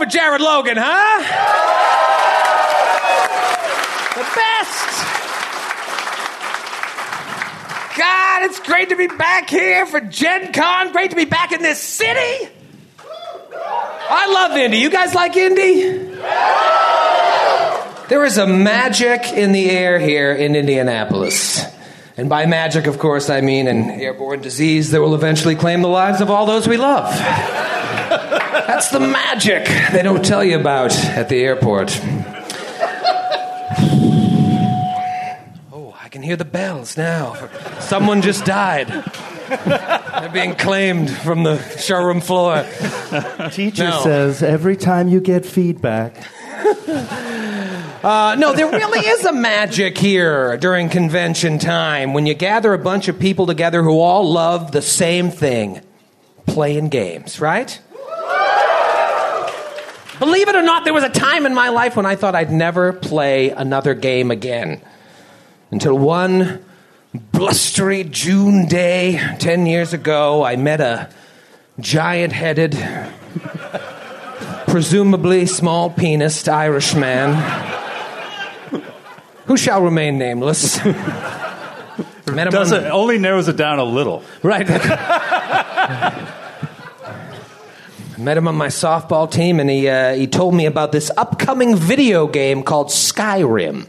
for Jared Logan, huh? The best. God, it's great to be back here for Gen Con. Great to be back in this city. I love Indy. You guys like Indy? There is a magic in the air here in Indianapolis. And by magic, of course, I mean an airborne disease that will eventually claim the lives of all those we love. That's the magic they don't tell you about at the airport. Oh, I can hear the bells now. Someone just died. They're being claimed from the showroom floor. Teacher No. says every time you get feedback. Uh, no, there really is a magic here during convention time when you gather a bunch of people together who all love the same thing playing games, right? Believe it or not, there was a time in my life when I thought I'd never play another game again. Until one blustery June day 10 years ago, I met a giant headed, presumably small penised Irishman who shall remain nameless. Does it only narrows it down a little. Right. Met him on my softball team, and he uh, he told me about this upcoming video game called Skyrim.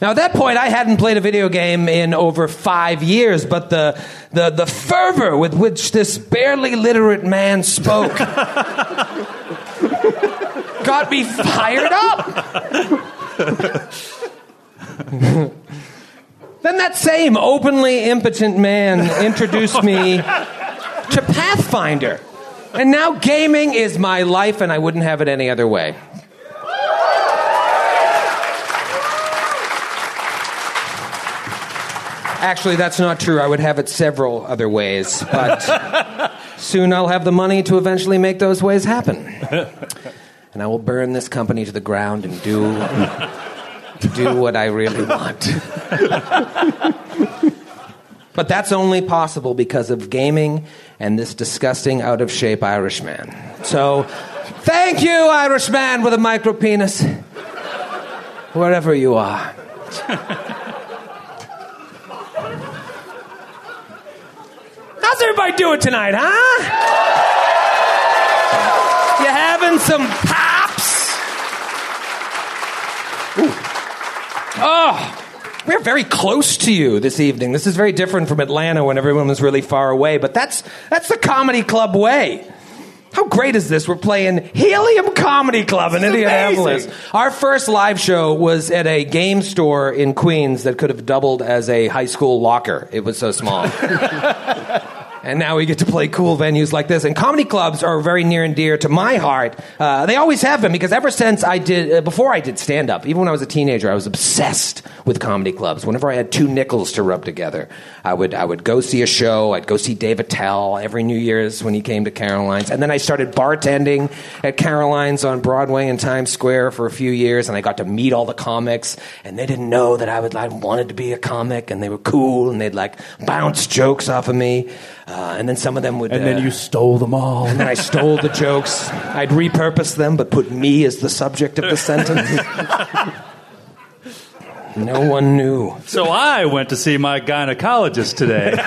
Now, at that point, I hadn't played a video game in over five years, but the the, the fervor with which this barely literate man spoke got me fired up. Then that same openly impotent man introduced me to Pathfinder. And now gaming is my life, and I wouldn't have it any other way. Actually, that's not true. I would have it several other ways, but soon I'll have the money to eventually make those ways happen. And I will burn this company to the ground and do do what I really want. but that's only possible because of gaming and this disgusting, out of shape Irishman. So, thank you, Irishman with a micro penis, wherever you are. How's everybody doing tonight, huh? You having some pops? Oh, we're very close to you this evening. This is very different from Atlanta when everyone was really far away, but that's that's the comedy club way. How great is this? We're playing Helium Comedy Club in Indianapolis. Our first live show was at a game store in Queens that could have doubled as a high school locker. It was so small. And now we get to play cool venues like this. And comedy clubs are very near and dear to my heart. Uh, they always have been because ever since I did, uh, before I did stand up, even when I was a teenager, I was obsessed with comedy clubs. Whenever I had two nickels to rub together, I would, I would go see a show. I'd go see Dave Attell every New Year's when he came to Caroline's. And then I started bartending at Caroline's on Broadway in Times Square for a few years. And I got to meet all the comics. And they didn't know that I, would, I wanted to be a comic. And they were cool. And they'd like bounce jokes off of me. Uh, and then some of them would. And then uh, you stole them all. and then I stole the jokes. I'd repurpose them, but put me as the subject of the sentence. No one knew. So I went to see my gynecologist today.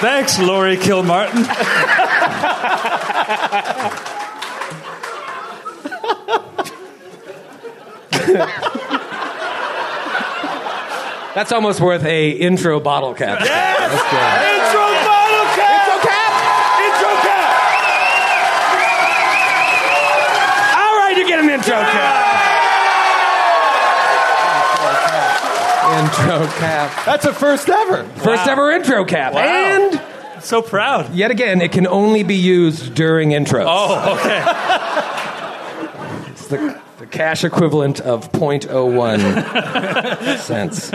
Thanks, Laurie Kilmartin. That's almost worth a intro bottle cap. That's good. Intro bottle cap. Intro cap. Intro cap. All right, you get an intro cap. Intro cap. That's a first ever. First ever intro cap. Wow. And So proud. yet again, it can only be used during intros. Oh, okay. It's the, the cash equivalent of 0.01 cents.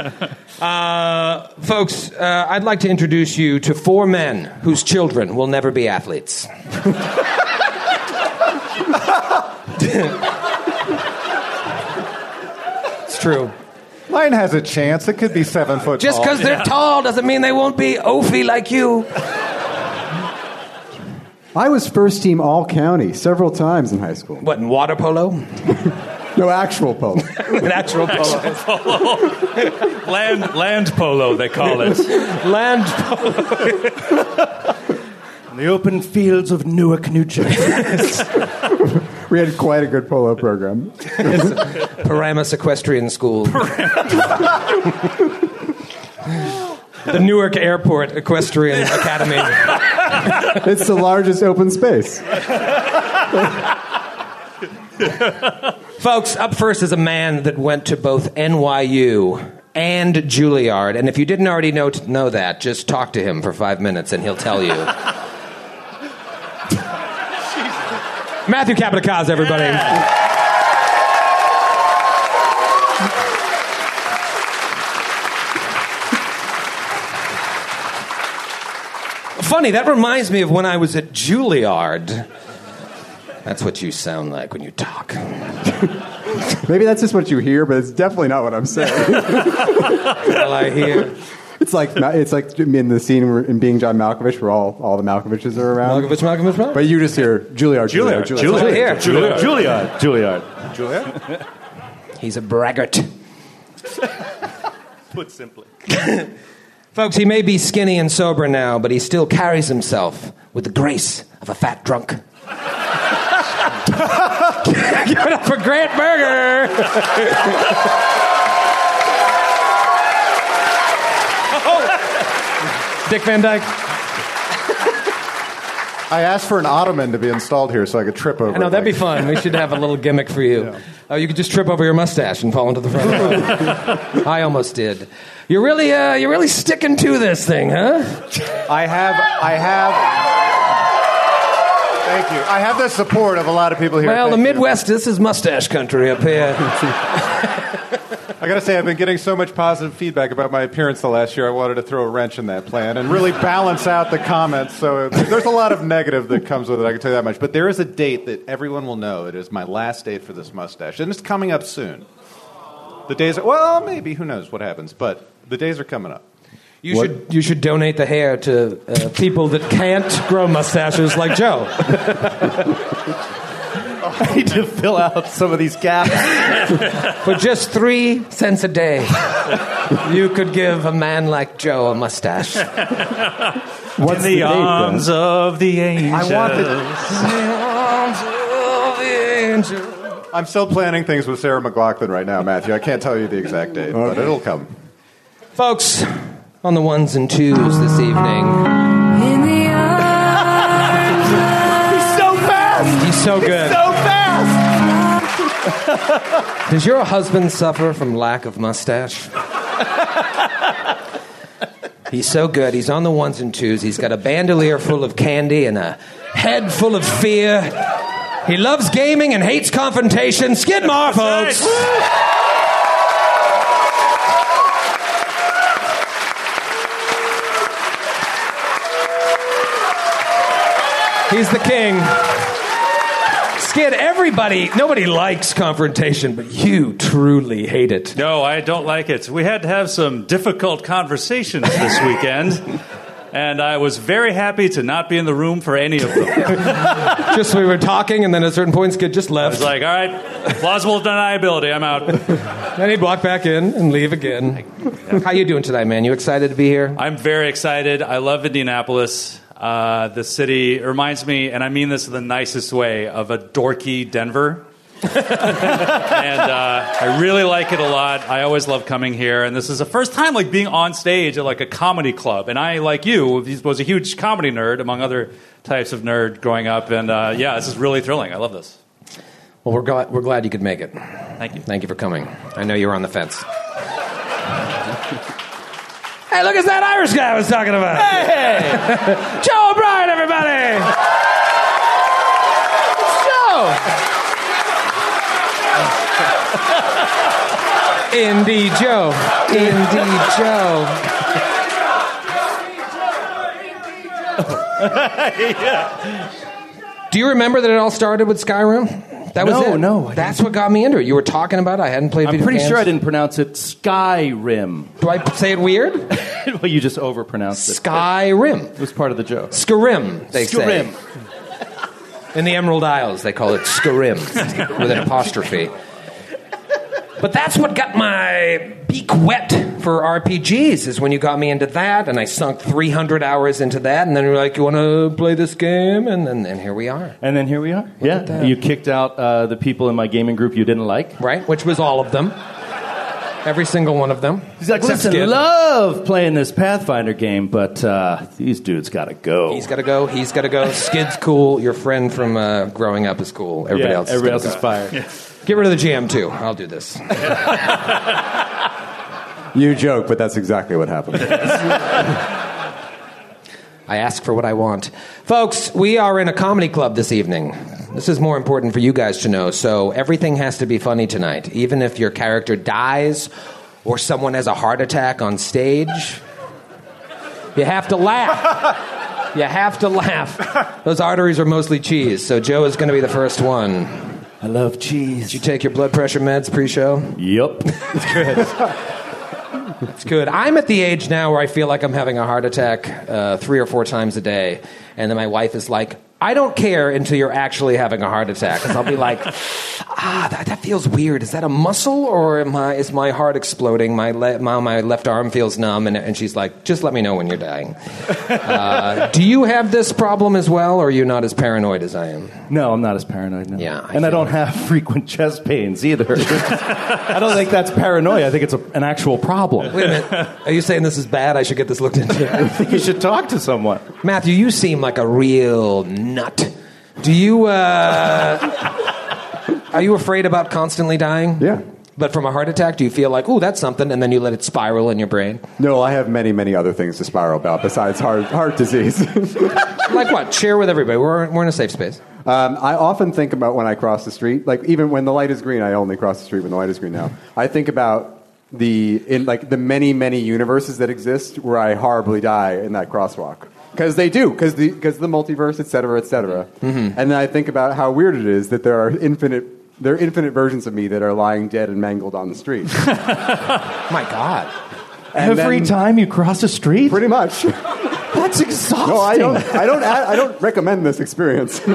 Uh, folks, uh, I'd like to introduce you to four men whose children will never be athletes. it's true. Mine has a chance. It could be seven foot Just tall. because they're tall doesn't mean they won't be oafy like you. I was first team all county several times in high school. What, in water polo? No actual polo. Natural polo. Land, land polo, they call it. Land polo. In the open fields of Newark, New Jersey. we had quite a good polo program. Paramus Equestrian School. The Newark Airport Equestrian Academy. It's the largest open space. Folks, up first is a man that went to both NYU and Juilliard. And if you didn't already know, know that, just talk to him for five minutes and he'll tell you. Matthew Capodicasa, everybody. Funny, that reminds me of when I was at Juilliard. That's what you sound like when you talk. Maybe that's just what you hear, but it's definitely not what I'm saying. Well, I hear. it's like it's like in the scene where, in Being John Malkovich, where all, all the Malkoviches are around. Malkovich, Malkovich, Malkovich. But you just hear Juilliard, Juilliard, Juilliard, Juilliard. Right here. Juilliard. Juilliard. Juilliard. He's a braggart. Put simply. Folks, he may be skinny and sober now, but he still carries himself with the grace of a fat drunk. Give it up for Grant Berger. Oh. Dick Van Dyke. I asked for an ottoman to be installed here so I could trip over. I know that'd be fun. We should have a little gimmick for you. Oh, you could just trip over your mustache and fall into the front row. I almost did. You're really, uh, you're really sticking to this thing, huh? I have. I have. Thank you. I have the support of a lot of people here. Well, the Thank you. Midwest, this is mustache country up here. I got to say, I've been getting so much positive feedback about my appearance the last year. I wanted to throw a wrench in that plan and really balance out the comments. So there's a lot of negative that comes with it. I can tell you that much. But there is a date that everyone will know. It is my last date for this mustache, and it's coming up soon. The days are well, maybe who knows what happens, but the days are coming up. You should you should donate the hair to uh, people that can't grow mustaches like Joe. I need to fill out some of these gaps. For just three cents a day, you could give a man like Joe a mustache. What's In the date, arms then? of the angels. I want the, arms of the angels. I'm still planning things with Sarah McLachlan right now, Matthew. I can't tell you the exact date, but it'll come. Folks, on the ones and twos this evening, In the arms He's so fast. he's so good. So fast. Does your husband suffer from lack of mustache? He's so good. He's on the ones and twos. He's got a bandolier full of candy and a head full of fear. He loves gaming and hates confrontation. Skid Maher, folks. He's the king. Skid, everybody, nobody likes confrontation, but you truly hate it. No, I don't like it. We had to have some difficult conversations this weekend, and I was very happy to not be in the room for any of them. just we were talking, and then at a certain point, Skid just I left. was like, all right, plausible deniability, I'm out. then he'd walk back in and leave again. How you doing today, man? You excited to be here? I'm very excited. I love Indianapolis. Uh, the city reminds me, and I mean this in the nicest way, of a dorky Denver. and uh, I really like it a lot. I always love coming here, and this is the first time like being on stage at like a comedy club. And I, like you, was a huge comedy nerd among other types of nerd growing up. And uh, yeah, this is really thrilling. I love this. Well, we're glad, we're glad you could make it. Thank you. Thank you for coming. I know you were on the fence. Hey, look, it's that Irish guy I was talking about. Hey! Joe O'Brien, everybody! Joe! Indy Joe. Indy Joe. Do you remember that it all started with Skyrim? That was No, it. no, I That's what got me into it. You were talking about it. I hadn't played I'm video pretty games. sure I didn't pronounce it Skyrim. Do I say it weird? well, you just overpronounced it. Skyrim. It was part of the joke. Skyrim, they Skyrim. say. In the Emerald Isles, they call it Skyrim with an apostrophe. But that's what got my beak wet for RPGs, is when you got me into that, and I sunk 300 hours into that, and then you're like, you want to play this game? And then and here we are. And then here we are. at yeah, you kicked out uh, the people in my gaming group you didn't like. Right? Which was all of them. Every single one of them. He's like, Except listen, Skid. love playing this Pathfinder game, but uh, these dudes got to go. He's got to go. He's got to go. Skid's cool. Your friend from uh, growing up is cool. Everybody yeah, else. everybody is else is gonna fired. go. Get rid of the GM too. I'll do this. You joke, but that's exactly what happened. I ask for what I want. Folks, we are in a comedy club this evening. This is more important for you guys to know. So everything has to be funny tonight. Even if your character dies or someone has a heart attack on stage, you have to laugh. You have to laugh. Those arteries are mostly cheese, so Joe is going to be the first one. I love cheese. Did you take your blood pressure meds pre-show? Yep. It's good. it's good. I'm at the age now where I feel like I'm having a heart attack uh, three or four times a day, and then my wife is like, "I don't care until you're actually having a heart attack," because I'll be like, "Ah, that, that feels weird. Is that a muscle or am I, is my heart exploding? My le- my, my left arm feels numb," and, and she's like, "Just let me know when you're dying." Uh, do you have this problem as well, or are you not as paranoid as I am? No, I'm not as paranoid now. Yeah, I and I don't have frequent chest pains either. I don't think that's paranoia. I think it's a, an actual problem. Wait a minute. Are you saying this is bad? I should get this looked into. I think you should talk to someone. Matthew, you seem like a real nut. Do you, uh, are you afraid about constantly dying? Yeah. But from a heart attack, do you feel like, oh, that's something, and then you let it spiral in your brain? No, I have many, many other things to spiral about besides heart, heart disease. Like what? Share with everybody. We're, we're in a safe space. Um, I often think about when I cross the street, like even when the light is green, I only cross the street when the light is green now. I think about the in like the many, many universes that exist where I horribly die in that crosswalk. Because they do, because the, cause the multiverse, et cetera, et cetera. Mm-hmm. And then I think about how weird it is that there are infinite, there are infinite versions of me that are lying dead and mangled on the street. My God. And Every then- time you cross a street? Pretty much. That's exhausting. No, I don't. I don't. I don't recommend this experience.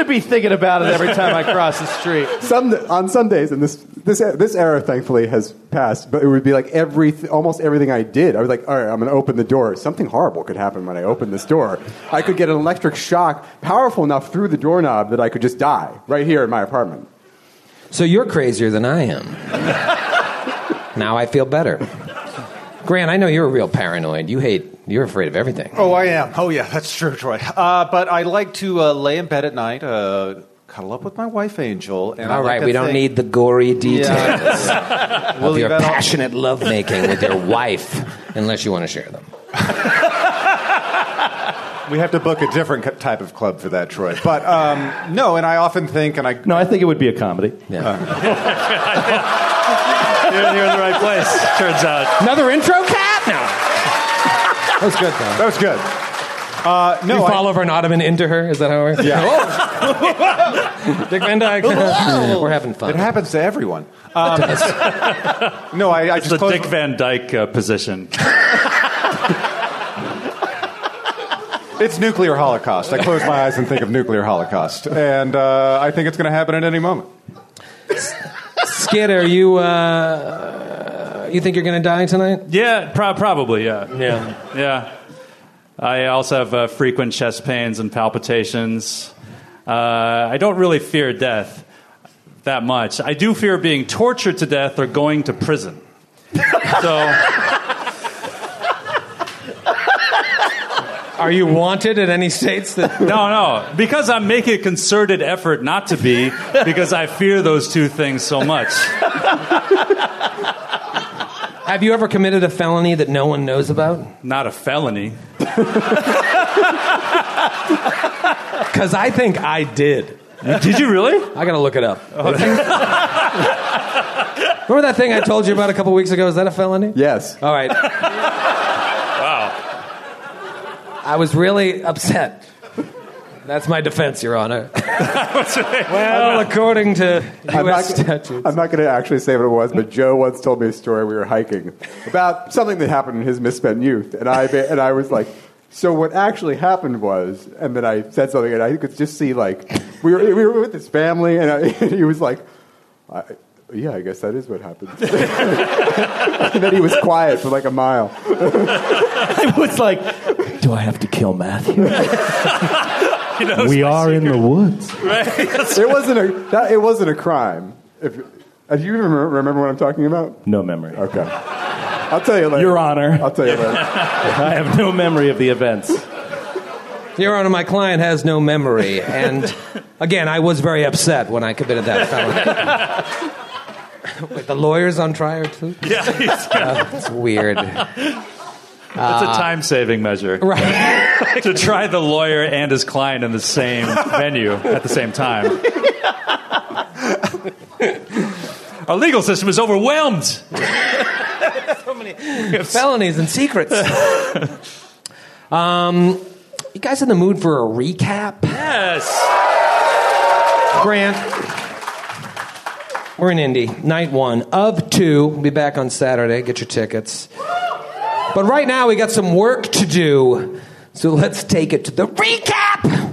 Well, now I'm going to be thinking about it every time I cross the street. Some on some days, and this this this era thankfully has passed. But it would be like every almost everything I did. I was like, all right, I'm going to open the door. Something horrible could happen when I open this door. I could get an electric shock powerful enough through the doorknob that I could just die right here in my apartment. So you're crazier than I am. now I feel better. Grant, I know you're a real paranoid. You hate, you're afraid of everything. Oh, I am. Oh, yeah, that's true, Troy. Uh, but I like to uh, lay in bed at night, uh, cuddle up with my wife, Angel. And I All like right, to we don't think- need the gory details We'll of your leave that all- passionate lovemaking with your wife, unless you want to share them. We have to book a different co- type of club for that, Troy. But um, no, and I often think, and I No, I think it would be a comedy. Yeah. You're, you're in the right place, turns out. Another intro cat? No. That was good, though. that was good. Uh, no, you I- fall over an ottoman into her? Is that how it works? Yeah. Dick Van Dyke. We're having fun. it happens to everyone. Um, no, I, I It's just the close Dick Van Dyke uh, position. It's nuclear holocaust. I close my eyes and think of nuclear holocaust, and uh, I think it's going to happen at any moment. Skid, are you, uh, you think you're going to die tonight? Yeah, pro- probably, yeah. Yeah. Yeah. I also have uh, frequent chest pains and palpitations. Uh, I don't really fear death that much. I do fear being tortured to death or going to prison. so, Are you wanted in any states that. no, no. Because I'm making a concerted effort not to be, because I fear those two things so much. Have you ever committed a felony that no one knows about? Not a felony. Because I think I did. Did you really? I got to look it up. Oh, Remember that thing I told you about a couple weeks ago? Is that a felony? Yes. All right. Wow. I was really upset That's my defense, Your Honor. well, according to I'm U.S. not, statutes. I'm not going to actually say what it was, but Joe once told me a story. We were hiking about something that happened in his misspent youth, and I and I was like, "So what actually happened was?" And then I said something, and I could just see like we were we were with his family, and, I, and he was like, I, "Yeah, I guess that is what happened." and then he was quiet for like a mile. I was like, do I have to kill Matthew? He knows we are in the secret. woods. It wasn't a that, it wasn't a crime. If, uh, do you even remember, remember what I'm talking about? No memory. Okay, I'll tell you later. Your Honor, I'll tell you later. I have no memory of the events. Your Honor, my client has no memory, and again, I was very upset when I committed that felony. Wait, the lawyer's on trial too? Yeah, he's That's weird. It's a time saving measure. Right. to try the lawyer and his client in the same venue at the same time. Our legal system is overwhelmed. so many felonies and secrets. um, you guys in the mood for a recap? Yes. Grant. We're in Indy, night one of two. We'll be back on Saturday. Get your tickets. But right now, we got some work to do. So let's take it to the recap.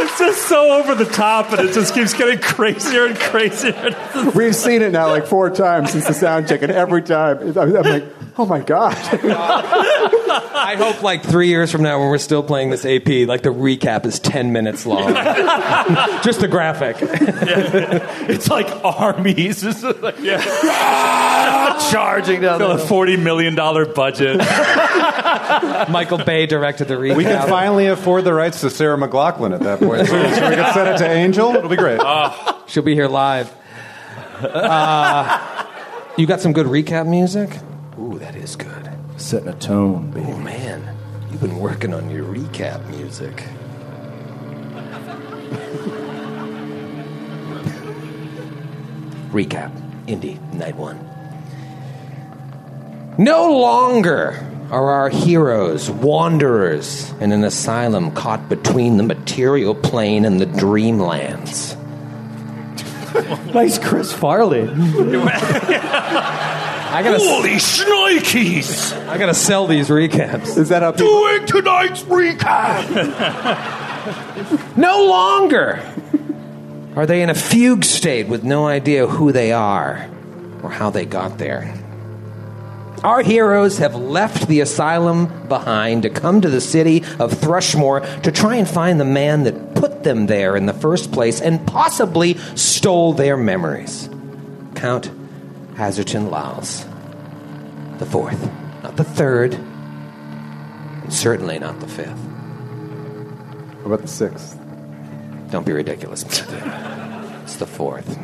It's just so over the top, and it just keeps getting crazier and crazier. We've seen it now like four times since the sound check, and every time I'm like, oh my god. I hope, like three years from now, when we're still playing this AP, like the recap is ten minutes long. Just the graphic. It's like armies. It's like, charging down A the forty million dollar budget. Michael Bay directed the recap. We can finally afford the rights to Sarah McLachlan at that point. So, so we can send it to Angel. It'll be great. She'll be here live. Uh, you got some good recap music? Ooh, that is good. setting a tone, baby. Oh man, you've been working on your recap music. recap, Indy, night one. No longer are our heroes wanderers in an asylum caught between the material plane and the dreamlands. Nice Chris Farley. I gotta, Holy shnikes! I gotta sell these recaps. Is that how people? Doing tonight's recap. No longer are they in a fugue state with no idea who they are or how they got there. Our heroes have left the asylum behind to come to the city of Thrushmoor to try and find the man that put them there in the first place and possibly stole their memories. Count Haserton Lowls. The fourth, not the third, and certainly not the fifth. What about the sixth? Don't be ridiculous. it's the fourth.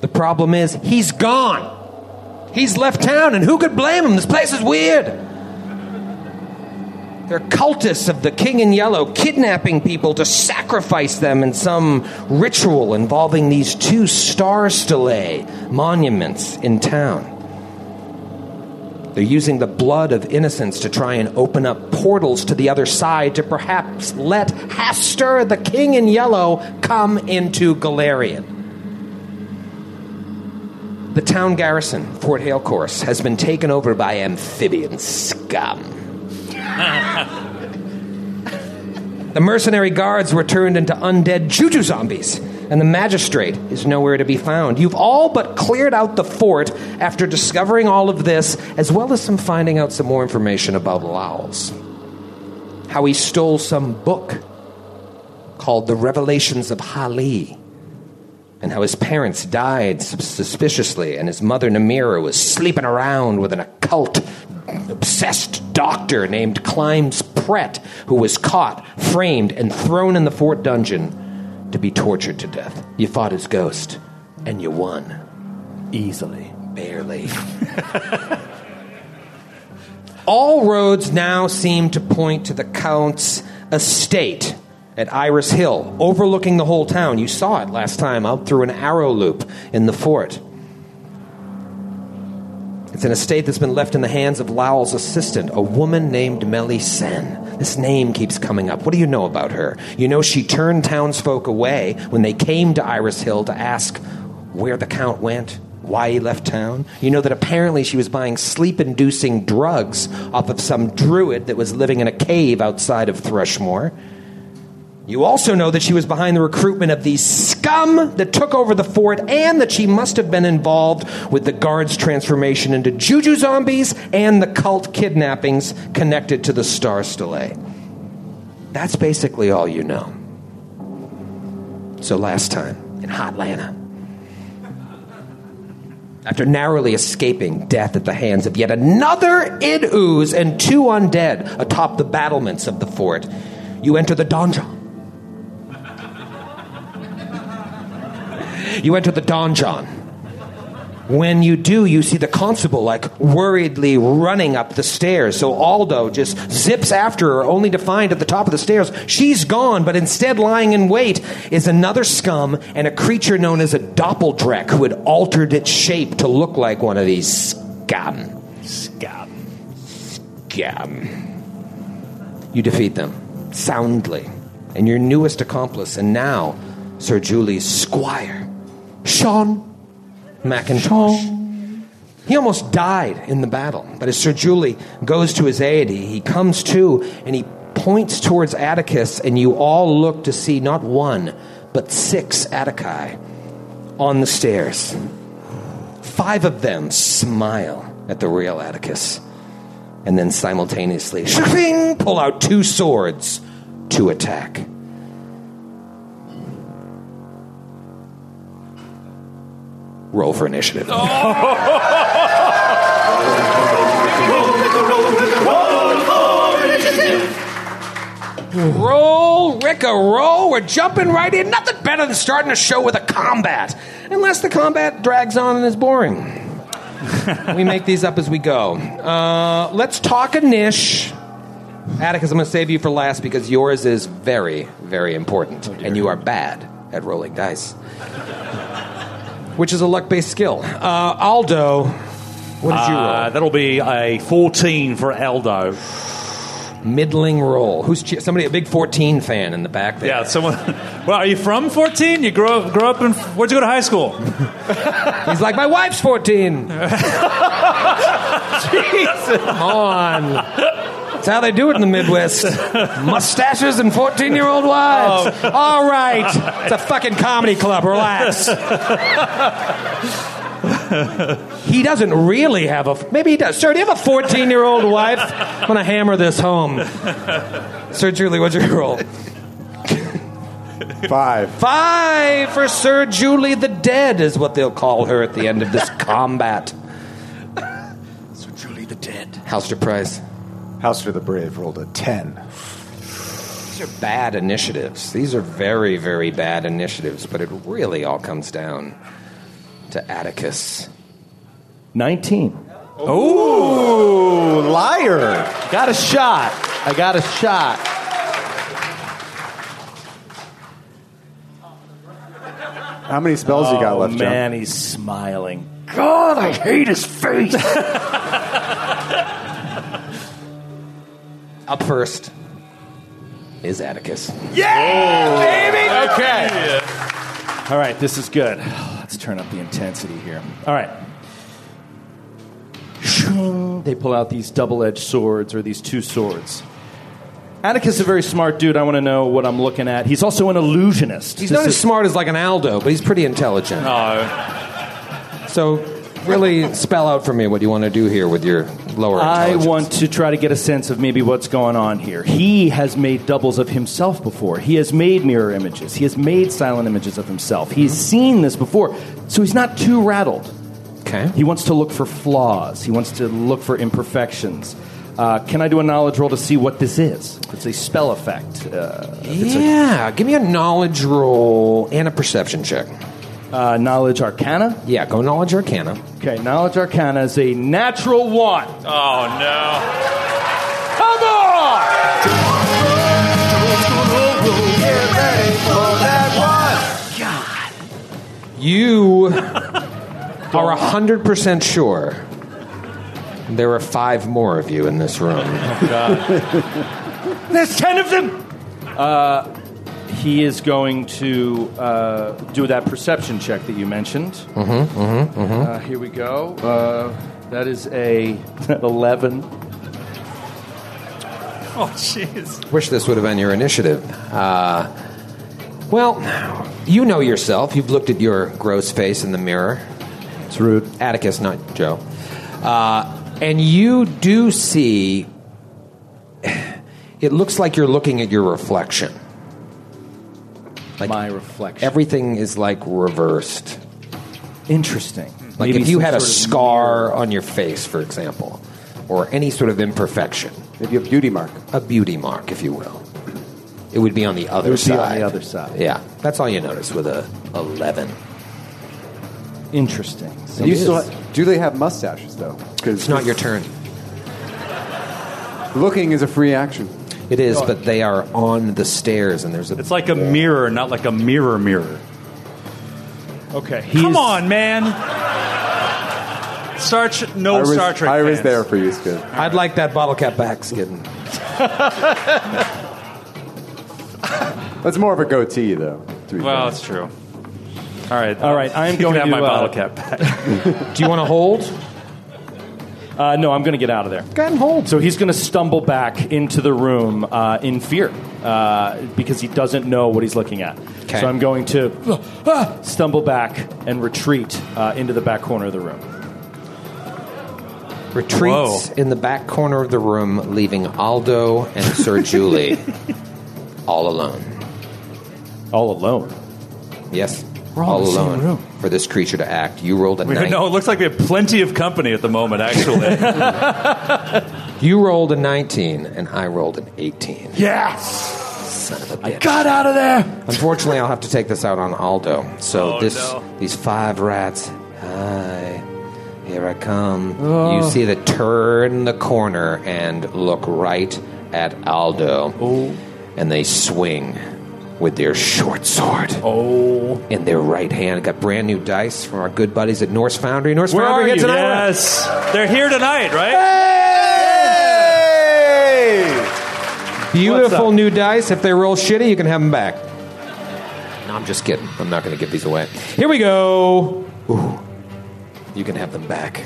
The problem is, he's gone. He's left town, and who could blame him? This place is weird. They're cultists of the King in Yellow, kidnapping people to sacrifice them in some ritual involving these two star stelae monuments in town. They're using the blood of innocents to try and open up portals to the other side to perhaps let Hastur, the king in yellow, come into Golarion. The town garrison, Fort Hailcourse, has been taken over by amphibian scum. The mercenary guards were turned into undead juju zombies, and the magistrate is nowhere to be found. You've all but cleared out the fort after discovering all of this, as well as some finding out some more information about Lowls. How he stole some book called The Revelations of Hali, and how his parents died suspiciously, and his mother Namira was sleeping around with an occult, obsessed doctor named Climbs Pret, who was caught, framed, and thrown in the fort dungeon to be tortured to death. You fought his ghost, and you won. Easily. Barely. All roads now seem to point to the Count's estate at Iris Hill, overlooking the whole town. You saw it last time out through an arrow loop in the fort. It's an estate that's been left in the hands of Lowls' assistant, a woman named Melly Sen. This name keeps coming up. What do you know about her? You know she turned townsfolk away when they came to Iris Hill to ask where the Count went, why he left town. You know that apparently she was buying sleep inducing drugs off of some druid that was living in a cave outside of Thrushmoor. You also know that she was behind the recruitment of these scum that took over the fort and that she must have been involved with the guards' transformation into juju zombies and the cult kidnappings connected to the Star Stele. That's basically all you know. So last time in Hotlanta, after narrowly escaping death at the hands of yet another id ooze and two undead atop the battlements of the fort, you enter the donjon. You enter the donjon. When you do, you see the constable like worriedly running up the stairs. So Aldo just zips after her, only to find at the top of the stairs she's gone, but instead lying in wait is another scum and a creature known as a doppeldreck who had altered its shape to look like one of these scum. Scab. Scum. You defeat them soundly, and your newest accomplice, and now Sir Julie's squire, Sean McIntosh. He almost died in the battle, but as Sir Julie goes to his aid, he, he comes to and he points towards Atticus, and you all look to see not one, but six Attici on the stairs. Five of them smile at the real Atticus, and then simultaneously, pull out two swords to attack. Roll for initiative. Roll, Ricka, roll. We're jumping right in. Nothing better than starting a show with a combat. Unless the combat drags on and is boring. we make these up as we go. Uh, let's talk a niche. Atticus, I'm going to save you for last because yours is very, very important. and you are bad at rolling dice, which is a luck based skill. Uh, Aldo, what did you roll? Uh, that'll be a 14 for Aldo. Middling roll. Who's che- somebody a big 14 fan in the back there? Yeah, someone. Well, are you from 14? You grow up, grow up in. Where'd you go to high school? He's like, my wife's 14. Jesus. Come on. That's how they do it in the Midwest. Mustaches and 14 year old wives. Oh. All right. It's a fucking comedy club. Relax. he doesn't really have a. Maybe he does. Sir, do you have a 14 year old wife? I'm going to hammer this home. Sir Julie, what's your roll? Five. Five for Sir Julie the Dead is what they'll call her at the end of this combat. Sir Julie the Dead. How's your price? Houster the Brave rolled a 10. These are bad initiatives. These are very, very bad initiatives, but it really all comes down to Atticus. 19. Ooh, liar. Got a shot. I got a shot. How many spells you got oh, left, John? Oh, man, he's smiling. God, I hate his face. Up first is Atticus. Okay. All right, this is good. Let's turn up the intensity here. All right. They pull out these double edged swords or these two swords. Atticus is a very smart dude. I want to know what I'm looking at. He's also an illusionist. He's This not as smart as like an Aldo, but he's pretty intelligent. No. So, really spell out for me what you want to do here with your lower I want to try to get a sense of maybe what's going on here. He has made doubles of himself before. He has made mirror images. He has made silent images of himself. He's seen this before. So he's not too rattled. Okay. He wants to look for flaws. He wants to look for imperfections. Uh, can I do a knowledge roll to see what this is? It's a spell effect. Uh, it's a- Yeah, give me a knowledge roll and a perception check. Uh, knowledge Arcana. Yeah, go knowledge arcana. Okay, knowledge Arcana is a natural one. Oh no! Come on! You are 100% sure there are five more of you in this room. Oh, God. There's ten of them. Uh, he is going to uh, do that perception check that you mentioned. Mm-hmm. Mm-hmm. Uh, here we go. Uh, that is a eleven. Oh jeez! Wish this would have been your initiative. Uh, well, you know yourself. You've looked at your gross face in the mirror. It's rude. Atticus, not Joe. Uh, and you do see. It looks like you're looking at your reflection. Like My reflection. everything is like reversed. Interesting. Like Maybe if you had a sort of scar on your face, for example, or any sort of imperfection, Maybe a beauty mark. a beauty mark, if you will, it would be on the other It would be side. on the other side. Yeah, that's all you notice with a eleven. Interesting. Do you still do they have mustaches though? Because It's not your turn. Looking is a free action. It is, but they are on the stairs, and there's a. It's like a mirror, not like a mirror mirror. Okay. Come on, man! Star Trek, no I was, Star Trek. I was fans. there for you, Skid. I'd like that bottle cap back, Skidden. That's more of a goatee, though. To be Well, fair. it's true. All right, All right, I'm going to have my uh, bottle cap back. Do you want to hold? Uh, no, I'm going to get out of there. Go ahead and hold. So he's going to stumble back into the room uh, in fear uh, because he doesn't know what he's looking at. Okay. So I'm going to uh, ah, stumble back and retreat uh, into the back corner of the room. Retreats Whoa. in the back corner of the room, leaving Aldo and Sir Julie all alone. All alone. Yes, We're all all in the same alone room. for this creature to act. You rolled a We, nine. no, it looks like we have plenty of company at the moment. Actually, You rolled a nineteen, and I rolled an eighteen. Yes! Son of a bitch. I Got out of there! Unfortunately, I'll have to take this out on Aldo. So Oh, this, no. these five rats. Hi, here I come. Oh. You see the turn the corner and look right at Aldo. Oh. And they swing with their short sword. Oh. In their right hand, got brand new dice from our good buddies at Norse Foundry. Norse Where Foundry are here you? tonight. yes, they're here tonight, right? Beautiful What's up? new dice. If they roll shitty, you can have them back. No, I'm just kidding. I'm not going to give these away. Here we go. Ooh. You can have them back.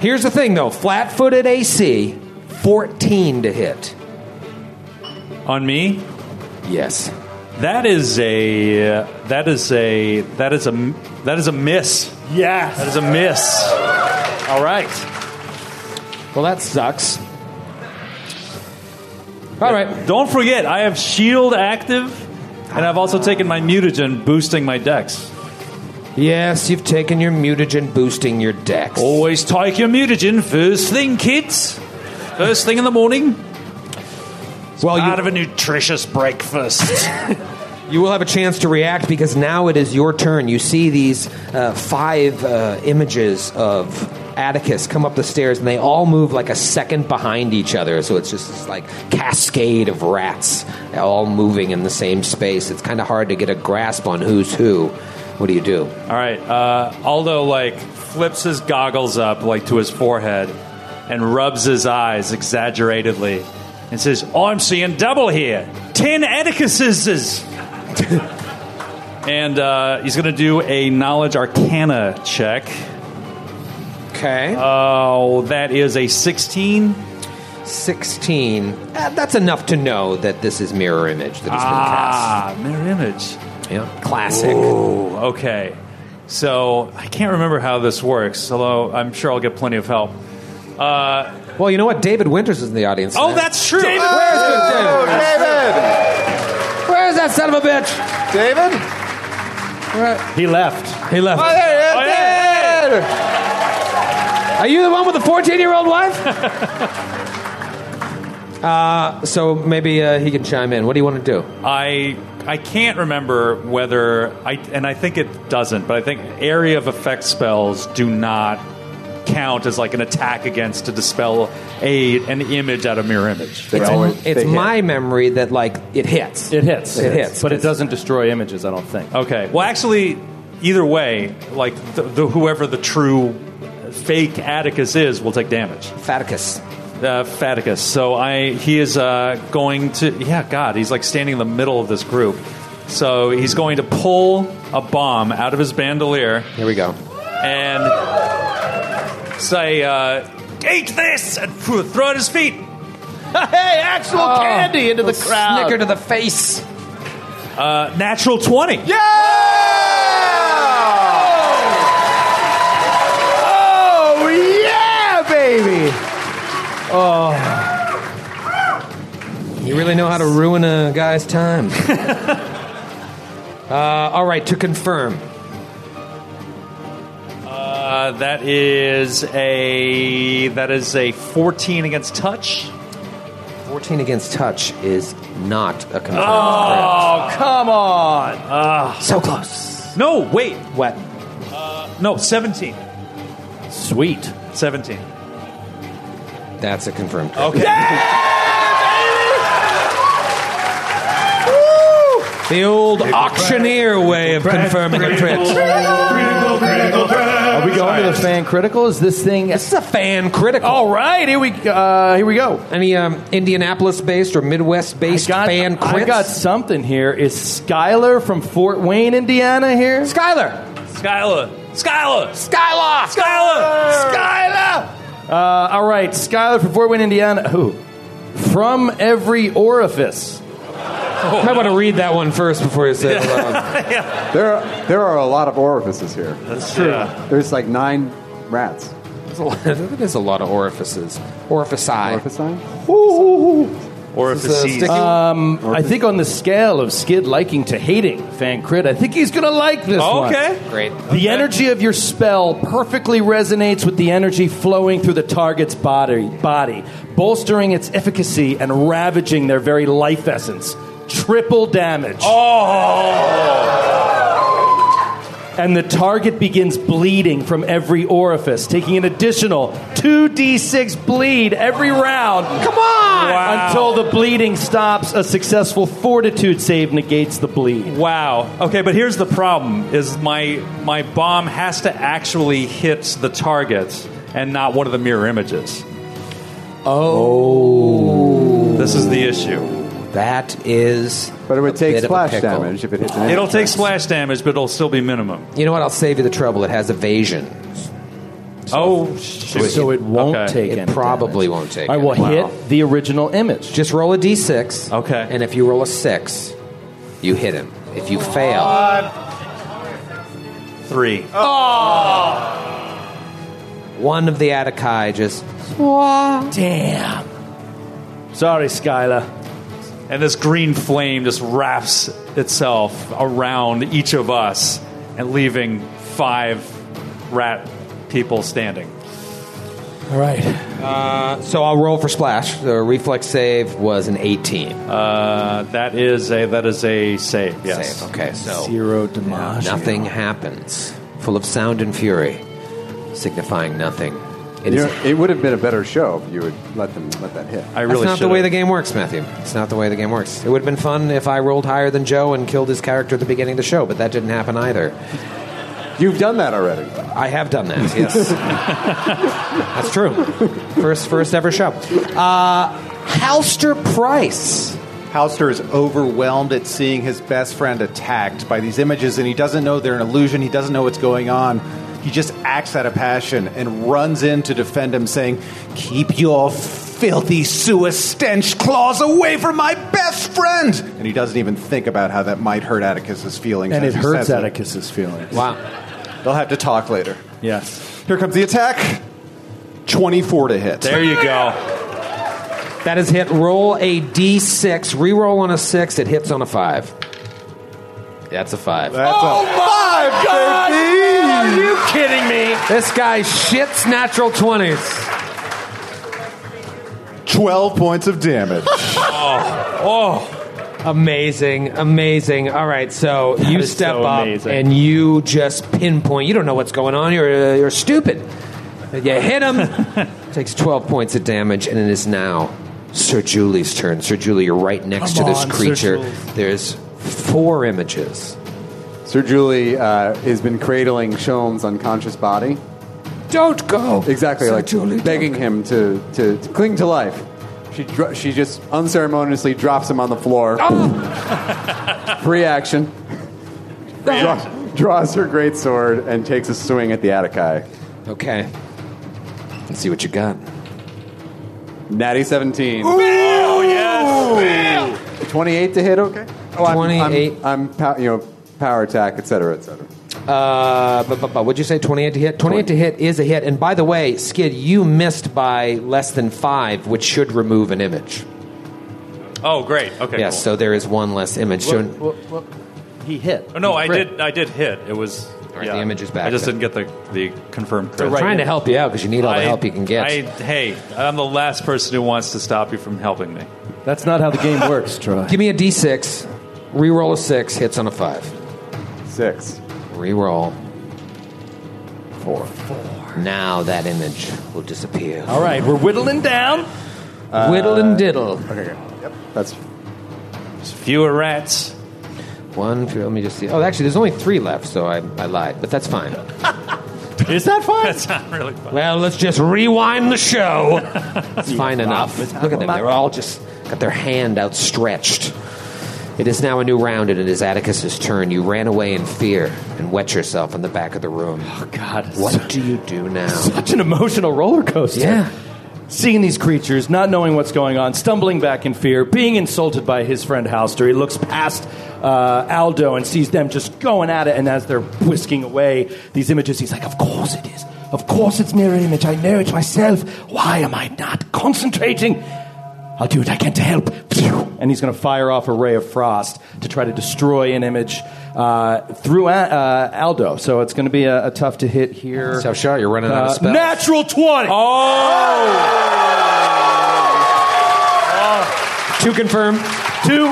Here's the thing, though flat footed AC, 14 to hit. On me, Yes. that is a that is a that is a that is a miss. Yes! That is a miss. All right. Well, that sucks. All right. Don't forget, I have shield active, and I've also taken my mutagen, boosting my dex. Yes, you've taken your mutagen boosting your dex. Always take your mutagen first thing, kids. First thing in the morning. Well, Part you, of a nutritious breakfast. you will have a chance to react because now it is your turn. You see these uh, five uh, images of Atticus come up the stairs, and they all move like a second behind each other. So it's just this like cascade of rats all moving in the same space. It's kind of hard to get a grasp on who's who. What do you do? All right. Uh, Aldo like flips his goggles up like to his forehead and rubs his eyes exaggeratedly and says, "I'm seeing double here. Ten Atticuses." and uh, he's going to do a knowledge arcana check. Okay. Oh, that is a sixteen. 16. Uh, that's enough to know that this is mirror image that has Ah, mirror image. Yeah. Classic. Oh, okay. So I can't remember how this works, although I'm sure I'll get plenty of help. Uh, Well, you know what? David Winters is in the audience. oh, tonight. that's true. Where's good David? David! Where's that son of a bitch? David? He left. He left. Oh, there, Oh, yeah. David! Are you the one with the 14 year old wife? Uh, so maybe uh, he can chime in. What do you want to do? I I can't remember whether I and I think it doesn't, but I think area of effect spells do not count as like an attack against to dispel a an image out of mirror image. They It's, always- it's they hit. my memory that like it hits. It hits. It hits. But it doesn't destroy images, I don't think. Okay. Well, actually, either way, like the, the, whoever the true fake Atticus is will take damage. Faticus. uh, Faticus. So I he is uh, going to yeah God he's like standing in the middle of this group. So he's going to pull a bomb out of his bandolier Here we go. and say uh, eat this and throw it at his feet. hey, actual candy into the crowd. Snicker to the face. Uh, natural twenty. Yeah. Oh, yeah, baby. Oh. You really know how to ruin a guy's time. uh, all right, to confirm. Uh, that is a that is a fourteen against touch. 14 against touch is not a confirmed Oh, come on. crit. So close. No, wait, What? no, seventeen. Sweet. Seventeen. That's a confirmed crit. Okay. The old auctioneer way of confirming a crit. Are we going to the fan critical? Is this thing? This is a fan critical. All right, here we uh, here we go. Any um, Indianapolis-based or Midwest-based fan crits? I got something here. Is Skylar from Fort Wayne, Indiana here? Skyler. Skylar. Skylar. Skylar. Skylar. Skylar! Uh, all right, Skylar from Fort Wayne, Indiana. Who? From every orifice. I want to read that one first before you say it aloud. There are, there are a lot of orifices here. That's true. There's like nine rats. There's a lot- That is a lot of orifices. Orifici. Orificine? Orifices. sticky- Um, I think on the scale of Skid liking to hating Fan Crit, I think he's going to like this one. okay. Great. The energy of your spell perfectly resonates with the energy flowing through the target's body, body, bolstering its efficacy and ravaging their very life essence. Triple damage. And the target begins bleeding from every orifice, taking an additional 2d6 bleed every round. Come on! Until the bleeding stops, a successful fortitude save negates the bleed. Wow. Okay, but here's the problem: is my my bomb has to actually hit the target and not one of the mirror images. Oh. This is the issue. That is. But it would a take bit of a splash damage if it hits an It'll take splash damage, but it'll still be minimum. You know what? I'll save you the trouble. It has evasion. Oh, shoot. So it won't Okay. take It any probably damage. won't take I will any. Wow. hit the original image. Just roll a d6. Okay. And if you roll a six, you hit him. If you fail, three. Oh. one of the Attici just. Damn. Sorry, Skyla. And this green flame just wraps itself around each of us and leaving five rat people standing. All right. So I'll roll for splash. The reflex save was an 18. Uh, that is a that is a save. Yes. Save. Okay, so Zero damage. nothing happens. Full of sound and fury, signifying nothing. It You know, it would have been a better show if you would let them let that hit. I really That's not the should've. way the game works, Matthew. It's not the way the game works. It would have been fun if I rolled higher than Joe and killed his character at the beginning of the show, but that didn't happen either. You've done that already. I have done that. Yes, that's true. First, first ever show. Uh, Halster Price. Halster is overwhelmed at seeing his best friend attacked by these images, and he doesn't know they're an illusion. He doesn't know what's going on. He just acts out of passion and runs in to defend him, saying, Keep your filthy sewer stench claws away from my best friend! And he doesn't even think about how that might hurt Atticus's feelings. And it hurts says Atticus's feelings. Wow. They'll have to talk later. Yes. Here comes the attack 24 to hit. There you go. That is hit. Roll a d6. Reroll on a six. It hits on a five. That's a five. That's a five, baby! Are you kidding me? This guy shits natural 20s. 12 points of damage. Oh, oh. amazing, amazing. All right, so you step so up amazing. and you just pinpoint. You don't know what's going on. You're uh, you're stupid. You hit him. takes twelve points of damage, and it is now Sir Julie's turn. Sir Julie, you're right next Come to this on, creature. There's four images. Sir Julie uh, has been cradling Sholm's unconscious body. Don't go. Exactly, Sir like Julie, begging him to, to, to cling to life. She, dro- she just unceremoniously drops him on the floor. Free action. Draw- draws her great sword and takes a swing at the Attikai. Okay. Let's see what you got. Natty 17. Oh yes. 28 to hit, okay? I'm, 28. I'm, I'm pow- you know, power attack, et cetera, et cetera. Uh, but, but, but what'd you say? 28 to hit? 28 to hit is a hit. And by the way, Skid, you missed by less than five, which should remove an image. Oh, great. Okay. yes, cool. so there is one less image. So, Well, well, he hit. Oh, no, I Crit. did. I did hit. It was. right, yeah. the image is back I just then. didn't get the the confirmed crit. I'm trying to help you out because you need all the help you can get. I, hey, I'm the last person who wants to stop you from helping me. That's not how the game works, Troy. Give me a d6, reroll a six, hits on a five. Six. Reroll. Four. Four. Now that image will disappear. All right, we're whittling down. Uh, Whittle and diddle. Okay, good. Yep. That's There's fewer rats. One, two, let me just see. Oh, actually, there's only three left, so I, I lied, but that's fine. Is that fine? That's not really fun. Well, let's just rewind the show. It's fine enough. Look at them. They're all just got their hand outstretched. It is now a new round, and it is Atticus's turn. You ran away in fear and wet yourself in the back of the room. Oh, God. What do you do now? Such an emotional roller coaster. Yeah. Seeing these creatures, not knowing what's going on, stumbling back in fear, being insulted by his friend Halster. He looks past uh, Aldo and sees them just going at it, and as they're whisking away these images, he's like, Of course it is. Of course it's mirror image. I know it myself. Why am I not concentrating? I'll do what I can to help. And he's going to fire off a ray of frost to try to destroy an image uh, through A- uh, Aldo. So it's going to be a, a tough to hit here. So sure, you're running out of Uh, spells. natural 20. Oh. to confirm. Two.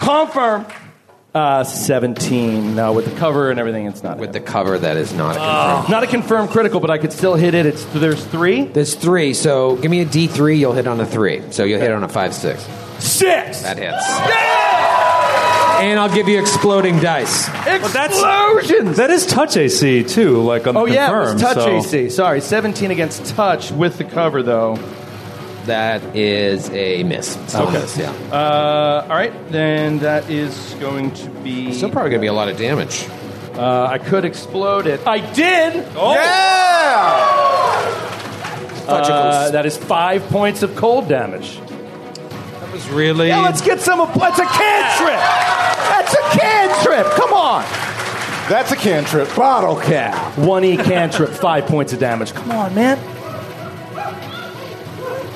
Confirm. Uh, 17. No, with the cover and everything, it's not. With the cover, that is not a confirm. not a confirmed critical, but I could still hit it. It's There's three. There's three, so give me a D3, you'll hit on a three. So you'll hit on a five, six. Six. That hits. And I'll give you exploding dice. Explosions. That is touch AC too, like on Oh, the yeah, it confirm. was touch so- AC. Sorry, 17 against touch with the cover, though. That is a miss. Still a miss, yeah. Uh, all right, then that is going to be. Still probably going to be a lot of damage. Uh, I could explode it. I did. Oh, Uh, that is five points of cold damage. That was really. Yeah, let's get some. That's a cantrip. That's a cantrip. Come on. That's a cantrip. bottle cap. One E cantrip, five points of damage. Come on, man.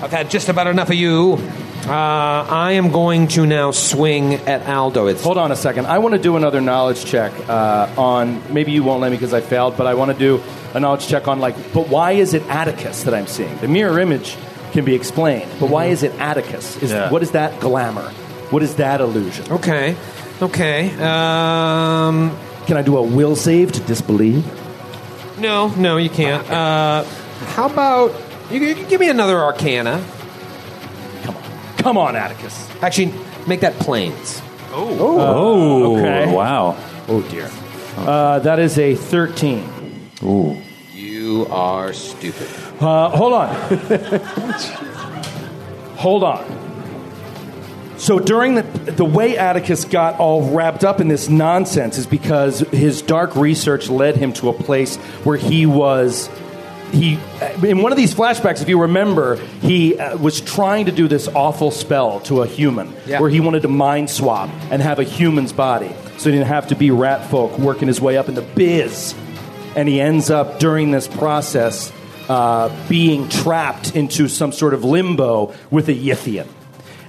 I've had just about enough of you. Uh, I am going to now swing at Aldo. It's Hold on a second. I want to do another knowledge check uh, on. Maybe you won't let me because I failed, but I want to do a knowledge check on like. But why is it Atticus that I'm seeing? The mirror image can be explained, but why is it Atticus? Is Yeah. what is that glamour? What is that illusion? okay. Okay. Um, Can I do a will save to disbelieve? no, no, you can't. Uh, how about you, you can give me another Arcana? Come on, come on, Atticus. Actually, make that planes. Oh, Okay. wow. Oh dear. Uh, that is a thirteen. Ooh. You are stupid. Uh, hold on. hold on. So during the the way Atticus got all wrapped up in this nonsense is because his dark research led him to a place where he was he in one of these flashbacks if you remember he uh, was trying to do this awful spell to a human Yeah. where he wanted to mind swap and have a human's body so he didn't have to be rat folk working his way up in the biz and he ends up during this process uh, being trapped into some sort of limbo with a Yithian.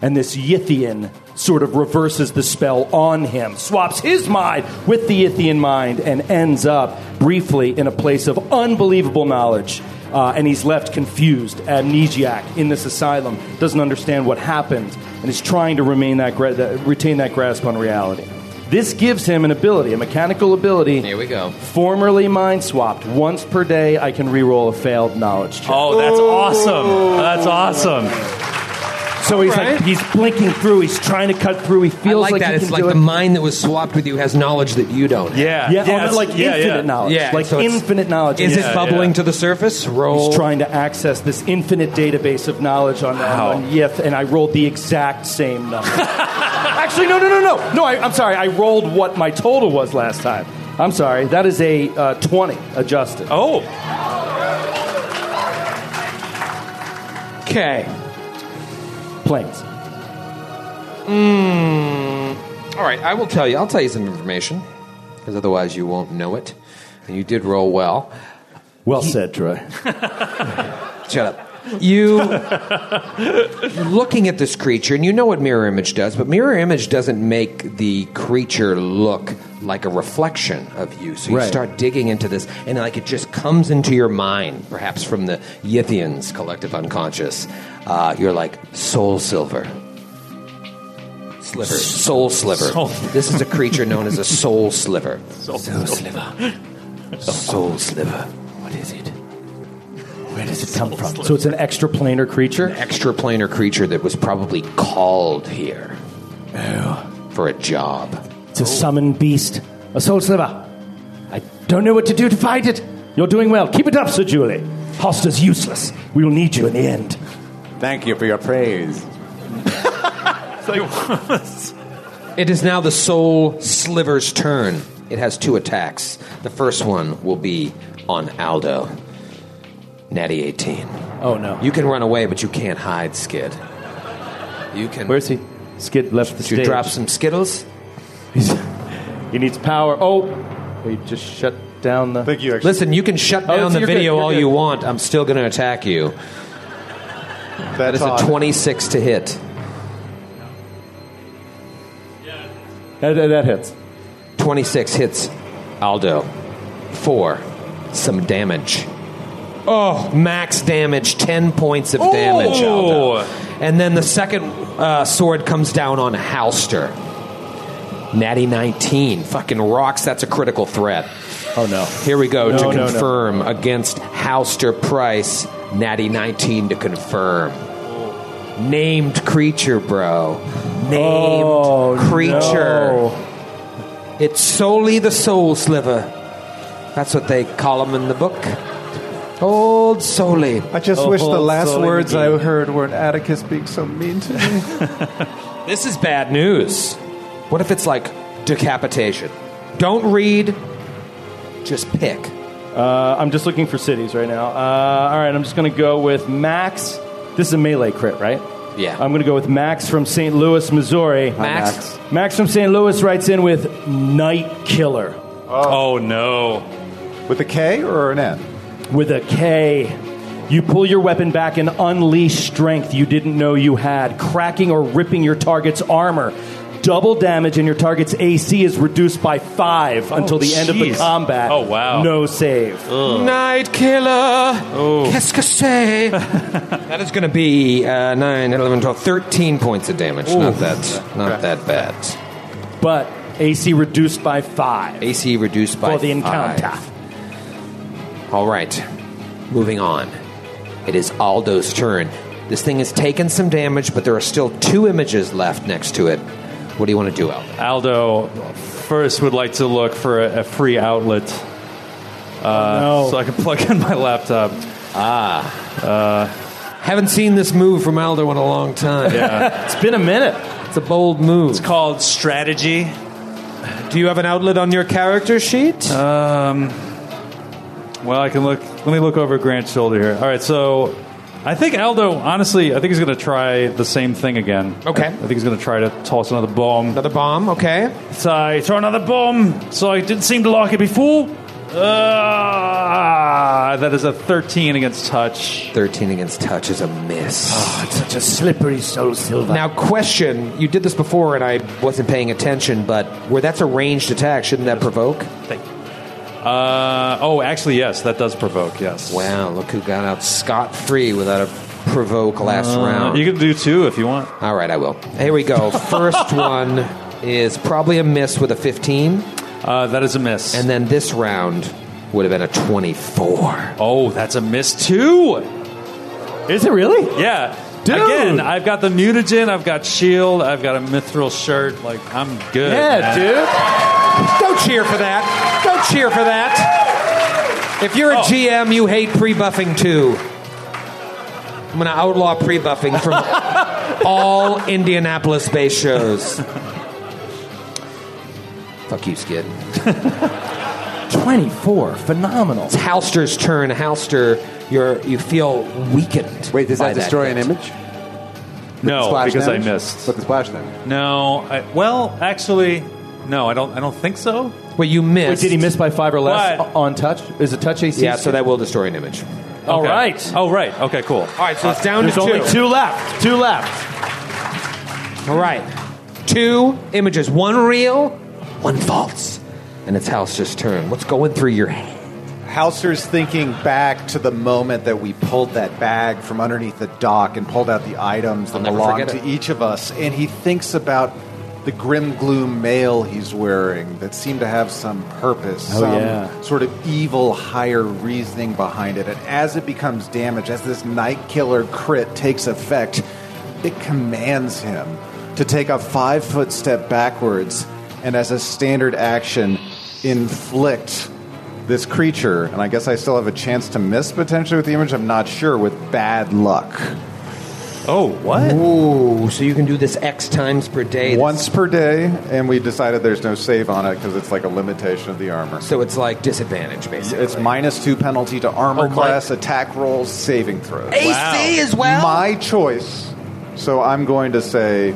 And this Yithian sort of reverses the spell on him, swaps his mind with the Yithian mind, and ends up briefly in a place of unbelievable knowledge Uh, and he's left confused, amnesiac in this asylum, doesn't understand what happened, and is trying to remain that gra- that, retain that grasp on reality. This gives him an ability, a mechanical ability. Here we go. Formerly mind swapped. Once per day, I can reroll a failed knowledge check. Oh, that's awesome. That's awesome. So he's right. like he's blinking through. He's trying to cut through. He I feels like, like, that. he It's can like do the it. mind that was swapped with you has knowledge that you don't. have. Yeah. Yeah, oh, it's- like yeah, infinite yeah. knowledge. Yeah, like so infinite knowledge. Is Yeah. it bubbling yeah. to the surface? Roll. He's trying to access this infinite database of knowledge on, Wow. on, on Yith, and I rolled the exact same number. Actually, no, no, no, no. No, I, I'm sorry. I rolled what my total was last time. I'm sorry. That is a uh, 20 adjusted. Oh. Okay. Planes. Hmm. All right, I will tell you. I'll tell you some information because otherwise you won't know it. And you did roll well. Well said, Troy. Shut up. You looking at this creature, and you know what mirror image does, but mirror image doesn't make the creature look like a reflection of you. So you Right. start digging into this, and like it just comes into your mind, perhaps from the Yithians' collective unconscious. Uh, you're like soul silver. Sliver. Soul sliver. Soul- This is a creature known as a soul sliver. Soul sliver. Soul sliver. What is it? Where does it come from? So it's an extra planar creature? extraplanar creature that was probably called here oh. for a job. It's a summoned beast. A soul sliver. I don't know what to do to fight it. You're doing well. Keep it up, Sir Julie. Halster's useless. We will need you in the end. Thank you for your praise. It is now the Soul Sliver's turn. It has two attacks. The first one will be on Aldo. Natty 18. Oh, no. You can run away, but you can't hide, Skid. You can. Where's he? Skid left the Did you drop some Skittles? He needs power. Oh, he just shut down the. Thank you. Actually. Listen, you can shut Oh, down it's- the you're video you're all good. you want. I'm still going to attack you. That That's is a 26 to hit. That, that- that hits. 26 hits Aldo. Four. Some damage. Oh, max damage. 10 points of damage, Aldo. And then the second uh, sword comes down on Halster. Natty 19. Fucking rocks. That's a critical threat. Oh, no. Here we go No, to no, no. confirm against Halster Price. Natty 19 to confirm. Named creature, bro. Named Oh, creature. no. It's solely the soul sliver. That's what they call them in the book. Old Soli. I just Oh, wish the last slowly words. I heard weren't Atticus being so mean to me. This is bad news. What if it's like decapitation? Don't read, just pick. Uh, I'm just looking for cities right now. Uh, all right, I'm just going to go with Max. This is a melee crit, right? Yeah. I'm going to go with Max from St. Louis, Missouri. Max? Max from St. Louis writes in with Night Killer Oh, no. With a K or an N? With a K. You pull your weapon back and unleash strength you didn't know you had, cracking or ripping your target's armor. Double damage and your target's AC is reduced by five until the end of the jeez. combat. Oh, wow. No save. Night Killer. Qu'est-ce que c'est? that is going to be uh, 9, 11, 12, 13 points of damage. Not that, not that bad. But AC reduced by five. AC reduced by for the encounter. Five. All right, moving on. It is Aldo's turn. This thing has taken some damage, but there are still two images left next to it. What do you want to do, Aldo? Aldo first would like to look for a, a free outlet uh, no. so I can plug in my laptop. Ah. Uh, Haven't seen this move from Aldo in a long time. Yeah. it's been a minute. It's a bold move. It's called strategy. Do you have an outlet on your character sheet? Um, well, I can look. Let me look over Grant's shoulder here. All right, so I think Aldo, honestly, I think he's going to try the same thing again. Okay. I think he's going to try to toss another bomb. Another bomb, okay. So I throw another bomb. So I didn't seem to like it before. Uh, that is a 13 against touch. 13 against touch is a miss. It's such a slippery soul silver. Now, question: You did this before, and I wasn't paying attention. But where that's a ranged attack, shouldn't that provoke? Uh, oh, actually, yes, that does provoke. Yes. Wow, look who got out scot free without a provoke last round. You can do two if you want. All right, I will. Here we go. First one is probably a miss with a 15, Uh, that is a miss. and then this round would have been a 24. oh, that's a miss too. Is it really? Yeah. Dude. Again, I've got the mutagen, I've got shield, I've got a mithril shirt. Like I'm good. Yeah, man. dude. Don't cheer for that. Don't cheer for that. If you're a Oh. GM, you hate pre-buffing too. I'm going to outlaw pre-buffing from all Indianapolis-based shows. Fuck you, Skid. 24. Phenomenal. It's Halster's turn. Halster, you're you feel weakened. Wait, does by that destroy an hit. image? No, Splash because damage? I missed. With the splash damage. No, I, well, actually, no, I don't. I don't think so. Wait, you Wait, missed. did he miss by five or less What? on touch? Is it touch AC? Yeah, so that will destroy an image. All Okay. right. Oh, right. Okay, cool. All right, so it's uh, down There's to two. only two left. Two left. All right, two images. One real, one false. And it's Halster's turn. What's going through your head? Halster's thinking back to the moment that we pulled that bag from underneath the dock and pulled out the items I'll that never belong forget to it. each of us. And he thinks about the grim gloom mail he's wearing that seemed to have some purpose, Oh, some yeah. sort of evil, higher reasoning behind it. And as it becomes damaged, as this night killer crit takes effect, it commands him to take a five foot step backwards and, as a standard action, inflict this creature, and I guess I still have a chance to miss potentially with the image. I'm not sure with bad luck. Oh, what? Ooh, so you can do this X times per day. Once per day, and we decided there's no save on it because it's like a limitation of the armor. So it's like disadvantage, basically. It's minus two penalty to armor Oh, my- class, attack rolls, saving throws. AC as well. My choice. So I'm going to say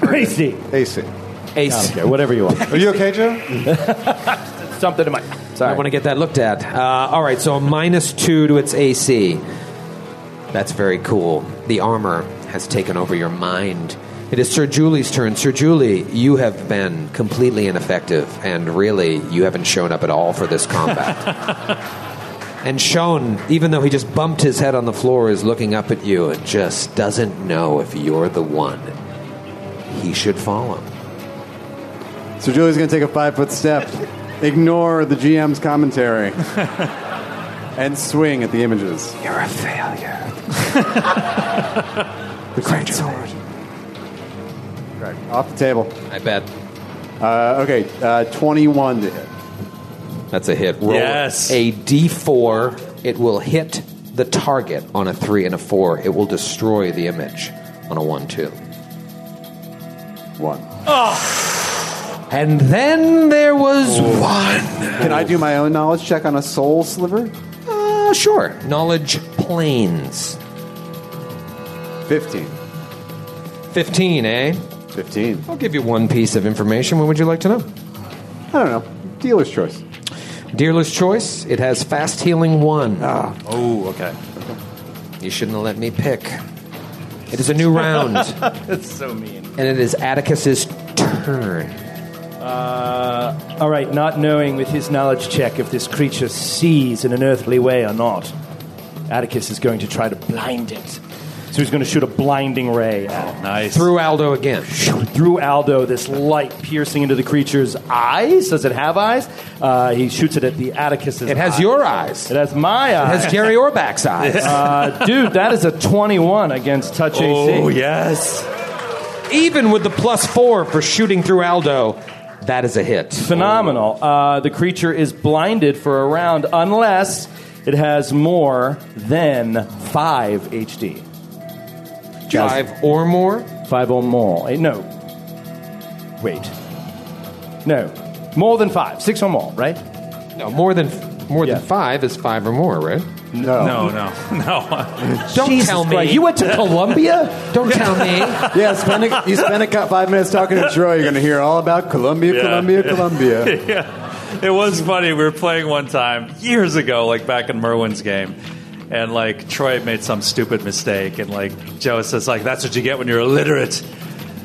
Crazy. AC. Ace. Okay, whatever you want. Are you okay, Joe? Something in my. Sorry. I Sorry. want to get that looked at. Uh, all right, so a minus two to its AC. That's very cool. The armor has taken over your mind. It is Sir Julie's turn. Sir Julie, you have been completely ineffective, and really, you haven't shown up at all for this combat. and Sean, even though he just bumped his head on the floor, is looking up at you and just doesn't know if you're the one he should follow. So Julie's going to take a five foot step, ignore the GM's commentary, and swing at the images. You're a failure. The great sword. Right, off the table. I bet. Uh, okay, uh, 21 to hit. That's a hit. Roll Yes. a d4. It will hit the target on a 3 and a 4. It will destroy the image on a 1 2. One. And then there was one. Can I do my own knowledge check on a soul sliver? Uh, sure. Knowledge planes. 15. 15, eh? 15. I'll give you one piece of information. What would you like to know? I don't know. Dealer's choice. Dealer's choice. It has fast healing 1. Oh, okay. You shouldn't have let me pick. It is a new round. That's so mean. and it is Atticus's turn. Uh, all right, not knowing with his knowledge check if this creature sees in an earthly way or not, Atticus is going to try to blind it. So he's going to shoot a blinding ray at it. Nice. Through Aldo again. Through Aldo, this light piercing into the creature's eyes. Does it have eyes? Uh, he shoots it at the Atticus's It has eyes. your eyes. It has my It eyes. has Jerry Orbach's eyes. uh, dude, that is a 21 against touch AC. Oh, yes. Even with the plus four for shooting through Aldo, that is a hit. Phenomenal. Uh, the creature is blinded for a round unless it has more than 5 HD. Five or more. Five or more. Eh, No. Wait. No. More than five. Six or more, right? No, more than more Yeah. than five is five or more, right? No. No, no, no. Don't Jesus tell me. Christ. You went to Columbia? Don't tell me. Yeah, spend a, you spend a cou- five minutes talking to Troy, you're going to hear all about Columbia, Yeah. Columbia, Columbia. yeah. It was funny. We were playing one time years ago, like back in Merwin's game. And like Troy made some stupid mistake, and like Joe says, like that's what you get when you're illiterate.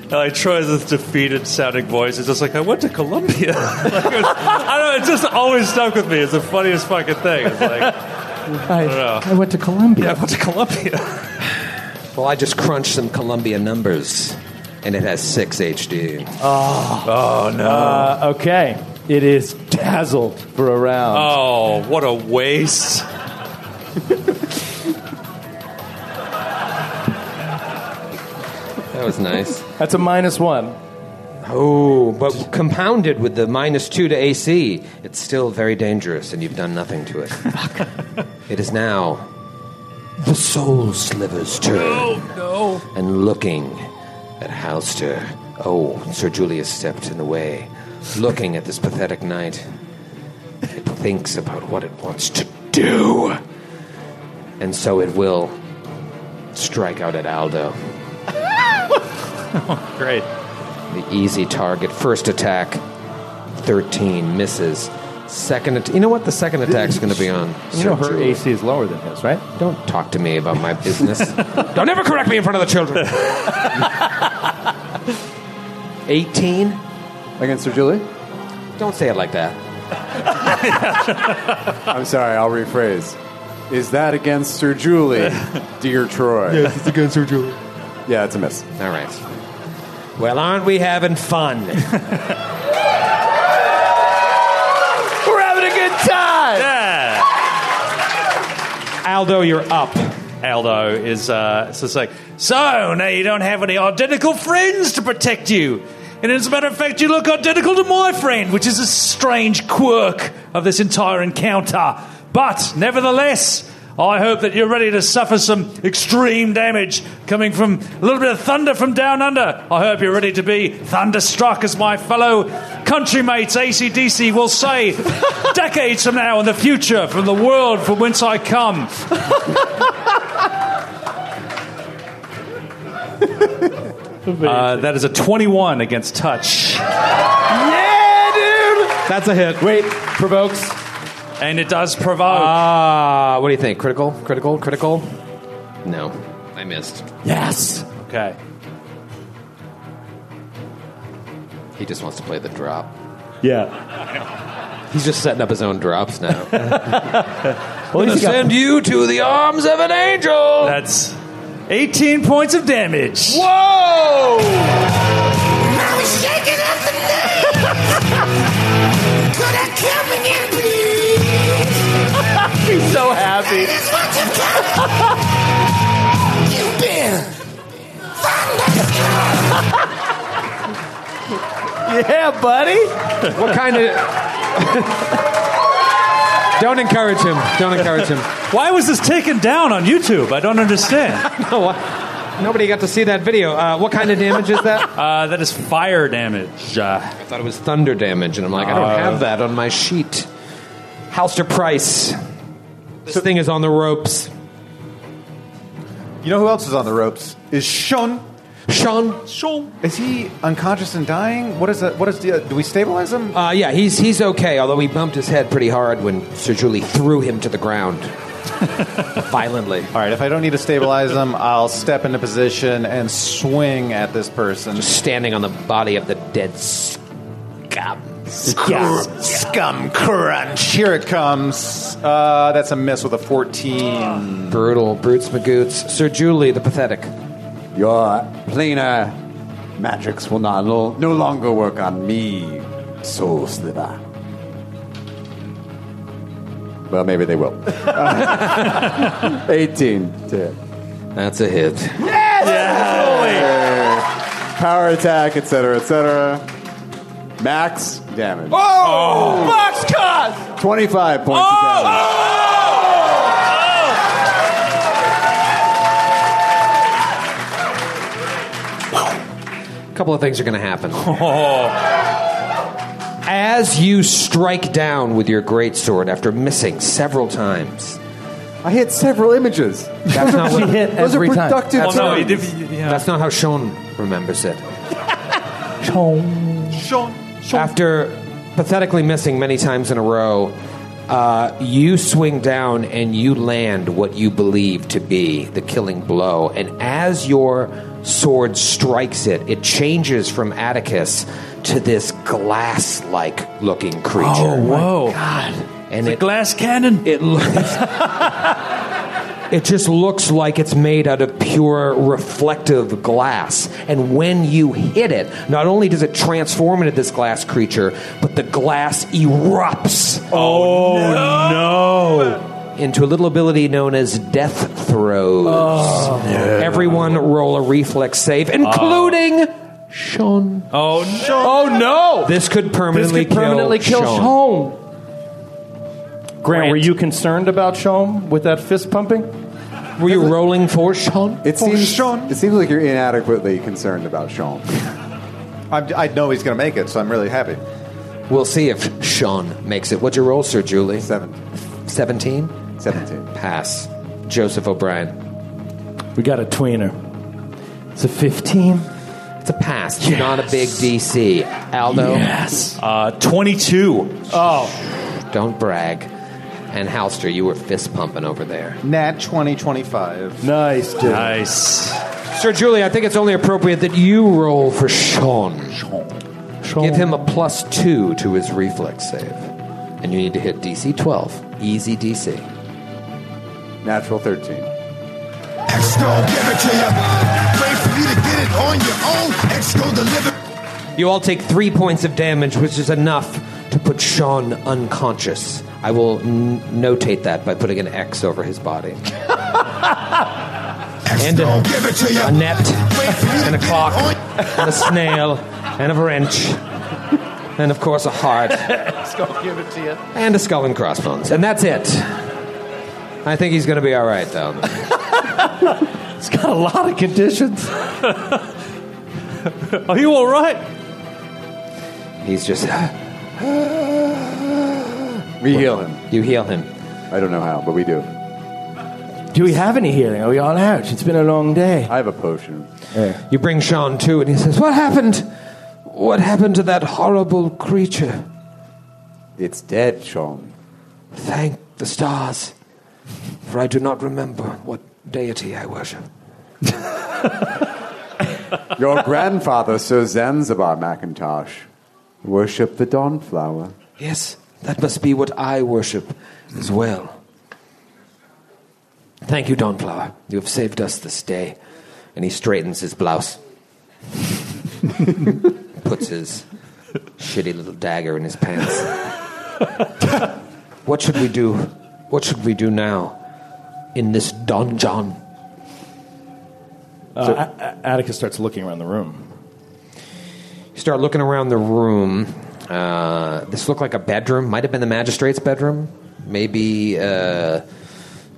And like Troy's this defeated sounding voice. is just like I went to Columbia. like, it was, I don't know. It just always stuck with me. It's the funniest fucking thing. It's like I, don't know. I went to Columbia. yeah, I went to Columbia. Well, I just crunched some Columbia numbers, and it has six HD. Oh no. Uh, okay. It is dazzled for a round. oh, what a waste. That was nice. That's a minus one. Oh, but compounded with the minus two to AC, it's still very dangerous, and you've done nothing to it. it is now the Soul Sliver's turn. Oh no. And looking at Halster. Oh, Sir Julius stepped in the way, looking at this pathetic knight. It thinks about what it wants to do. And so it will strike out at Aldo. Great. The easy target. First attack, 13, misses. Second, at- you know what? The second attack's going to be on. You know her Julius. AC is lower than his, right? Don't talk to me about my business. Don't ever correct me in front of the children. 18? Against Sir Julie? Don't say it like that. I'm sorry, I'll rephrase. Is that against Sir Julie, dear Troy? Yes, it's against Sir Julie. Yeah, it's a miss. All right. Well, aren't we having fun? We're having a good time. Yeah. Aldo, you're up. Aldo is uh, it's like, so now you don't have any identical friends to protect you. And as a matter of fact, you look identical to my friend, which is a strange quirk of this entire encounter. But nevertheless, I hope that you're ready to suffer some extreme damage coming from a little bit of thunder from down under. I hope you're ready to be thunderstruck, as my fellow countrymates ACDC will say decades from now in the future from the world from whence I come. Uh, that is a 21 against touch. Yeah, dude. That's a hit. Wait, provokes. And it does provoke. Ah, what do you think? Critical? Critical? Critical? No, I missed. Yes. okay. He just wants to play the drop. Yeah. He's just setting up his own drops now. Well, he's got- Send you to the arms of an angel. That's 18 points of damage. Whoa! Now he's shaking up the so happy. That's what you've been Yeah, buddy. What kind of. Don't encourage him. Don't encourage him. Why was this taken down on YouTube? I don't understand. No, what? Nobody got to see that video. Uh, what kind of damage is that? Uh, that is fire damage. Uh, I thought it was thunder damage, and I'm like, I don't have that on my sheet. Halster Price. This thing is on the ropes. You know who else is on the ropes? Is Sean. Sean? Sean. Is he unconscious and dying? What is that? What is the? Do we stabilize him? Uh, yeah, he's he's okay. Although he bumped his head pretty hard when Sir Julie threw him to the ground violently. All right. If I don't need to stabilize him, I'll step into position and swing at this person. Just Standing on the body of the dead scum. Scum crunch. Here it comes. Uh, that's a miss with a 14. Brutal, brutes magoots. Sir Julie, the pathetic. Your planar magics will not no, no longer work on me, Soul Sliver. Well, maybe they will. 18 to hit. That's a hit. Yes! Power attack, etc., etc. Max damage. Oh! oh, box cut. 25 points of oh! damage. Oh! A couple of things are going to happen. As you strike down with your greatsword after missing several times, I hit several images. that's not She what, hit Those are every time. productive Well, no, times. he did- yeah. that's not how Sean remembers it. Chong. After pathetically missing many times in a row, Uh, you swing down and you land what you believe to be the killing blow. And as your sword strikes it, it changes from Atticus to this glass like looking creature. Oh, whoa. And The it, glass cannon. it looks. It just looks like it's made out of pure reflective glass. And when you hit it, not only does it transform into this glass creature, but the glass erupts Oh, oh no. into a little ability known as death throws. Oh. Everyone roll a reflex save, including oh. Sean. Oh no! Oh, no. This could This permanently could permanently kill Sean. Shom. Grant, were you concerned about Shom with that fist pumping? Were you rolling for Sean? It seems it seems like you're inadequately concerned about Sean. I'm, I know he's going to make it, so I'm really happy. We'll see if Sean makes it. What's your roll, Sir Julie? Seven. 17? 17. Pass. Joseph O'Brien. We got a tweener. It's a 15. It's a pass. Not a big DC. Aldo, Yes. Uh, Twenty-two. Oh, don't brag. And Halster, you were fist pumping over there. Nat 2025. nice, dude. Nice. Sir Julie, I think it's only appropriate that you roll for Sean. Sean. Give him a plus two to his reflex save. And you need to hit DC 12. Easy DC. Natural 13. Exco, give it to you. Wait for you to get it on your own. X gon' deliver. You all take three points of damage, which is enough to put Sean unconscious. I will n- notate that by putting an X over his body. And a- gon' give it to you. A net, Wait for you and a clock, and a snail, and a wrench, and of course a heart, give it to you. and a skull and crossbones. And that's it. I think he's going to be all right, though. It's got a lot of conditions. Are you all right? He's just. We heal him. You heal him. I don't know how, but we do. Do we have any healing? Are we all out? It's been a long day. I have a potion. You bring Sean to, and he says, What happened? What happened to that horrible creature? It's dead, Sean. Thank the stars, for I do not remember what deity I worship. Your grandfather, Sir Zanzibar Macintosh, worshipped the dawnflower. Yes, that must be what I worship as well. Thank you, Dawnflower. You have saved us this day. And he straightens his blouse, puts his shitty little dagger in his pants. what should we do? What should we do now in this donjon? Uh, A- A- Atticus starts looking around the room. You start looking around the room. Uh, this looked like a bedroom. Might have been the magistrate's bedroom. Maybe uh,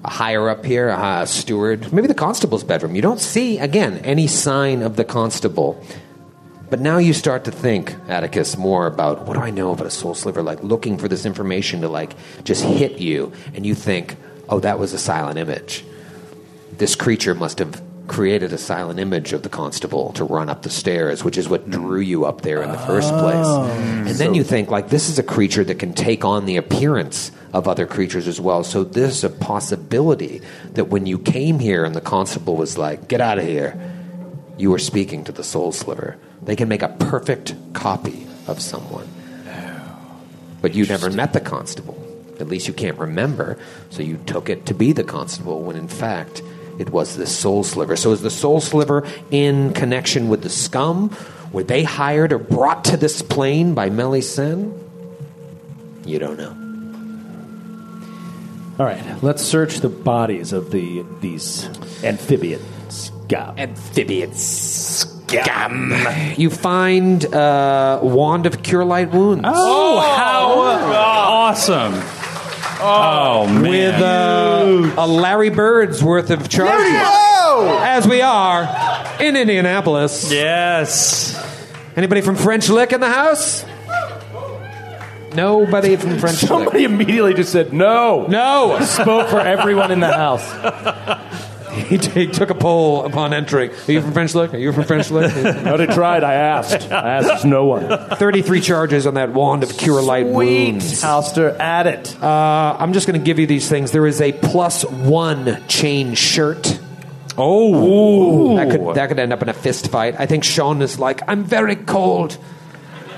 a higher up here, a steward. Maybe the constable's bedroom. You don't see, again, any sign of the constable. But now you start to think, Atticus, more about what do I know about a soul sliver? Like looking for this information to like just hit you, and you think, oh, that was a silent image. This creature must have created a silent image of the constable to run up the stairs, which is what drew you up there in the first place. Oh. And then you think, like, this is a creature that can take on the appearance of other creatures as well. So there's a possibility that when you came here and the constable was like, get out of here, you were speaking to the soul sliver. They can make a perfect copy of someone. But you never met the constable. At least you can't remember. So you took it to be the constable when in fact it was the soul sliver. So is the soul sliver in connection with the scum? Were they hired or brought to this plane by Melisande? You don't know. All right, let's search the bodies of the these amphibians. Go. Amphibians. Scum. You find uh, wand of cure light wounds. Oh, how awesome! Oh man, with uh, a Larry Bird's worth of charges. As we are in Indianapolis. yes. Anybody from French Lick in the house? Nobody from French Lick. Somebody immediately just said no. No. Spoke for everyone in the house. He, t- he took a poll upon entering. Are you from French Lick? Are you from French Lick? Nobody tried. I asked. I asked no one. 33 charges on that wand of cure light wounds. Halster, at it. Uh, I'm just going to give you these things. There is a plus one chain shirt. Oh, That could that could end up in a fist fight. I think Sean is like, I'm very cold.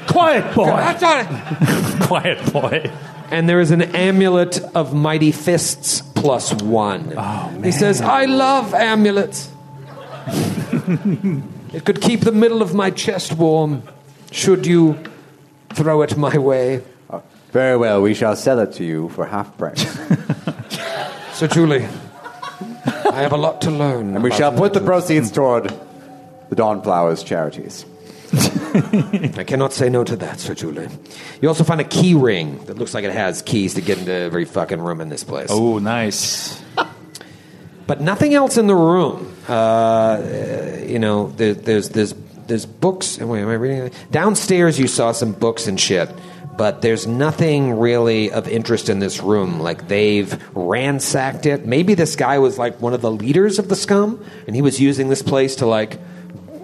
Quiet, boy. That's all right. quiet boy. And there is an amulet of mighty fists plus one. Oh, He says, I love amulets. it could keep the middle of my chest warm should you throw it my way. Uh, very well, we shall sell it to you for half price. So, Julie, I have a lot to learn. and we shall put the proceeds toward the Dawnflower's charities. I cannot say no to that, Sir Julian. You also find a key ring that looks like it has keys to get into every fucking room in this place. Oh, nice. But nothing else in the room. Uh, you know, there, there's there's there's books. Wait, am I reading? Downstairs, you saw some books and shit. But there's nothing really of interest in this room. Like they've ransacked it. Maybe this guy was like one of the leaders of the scum, and he was using this place to like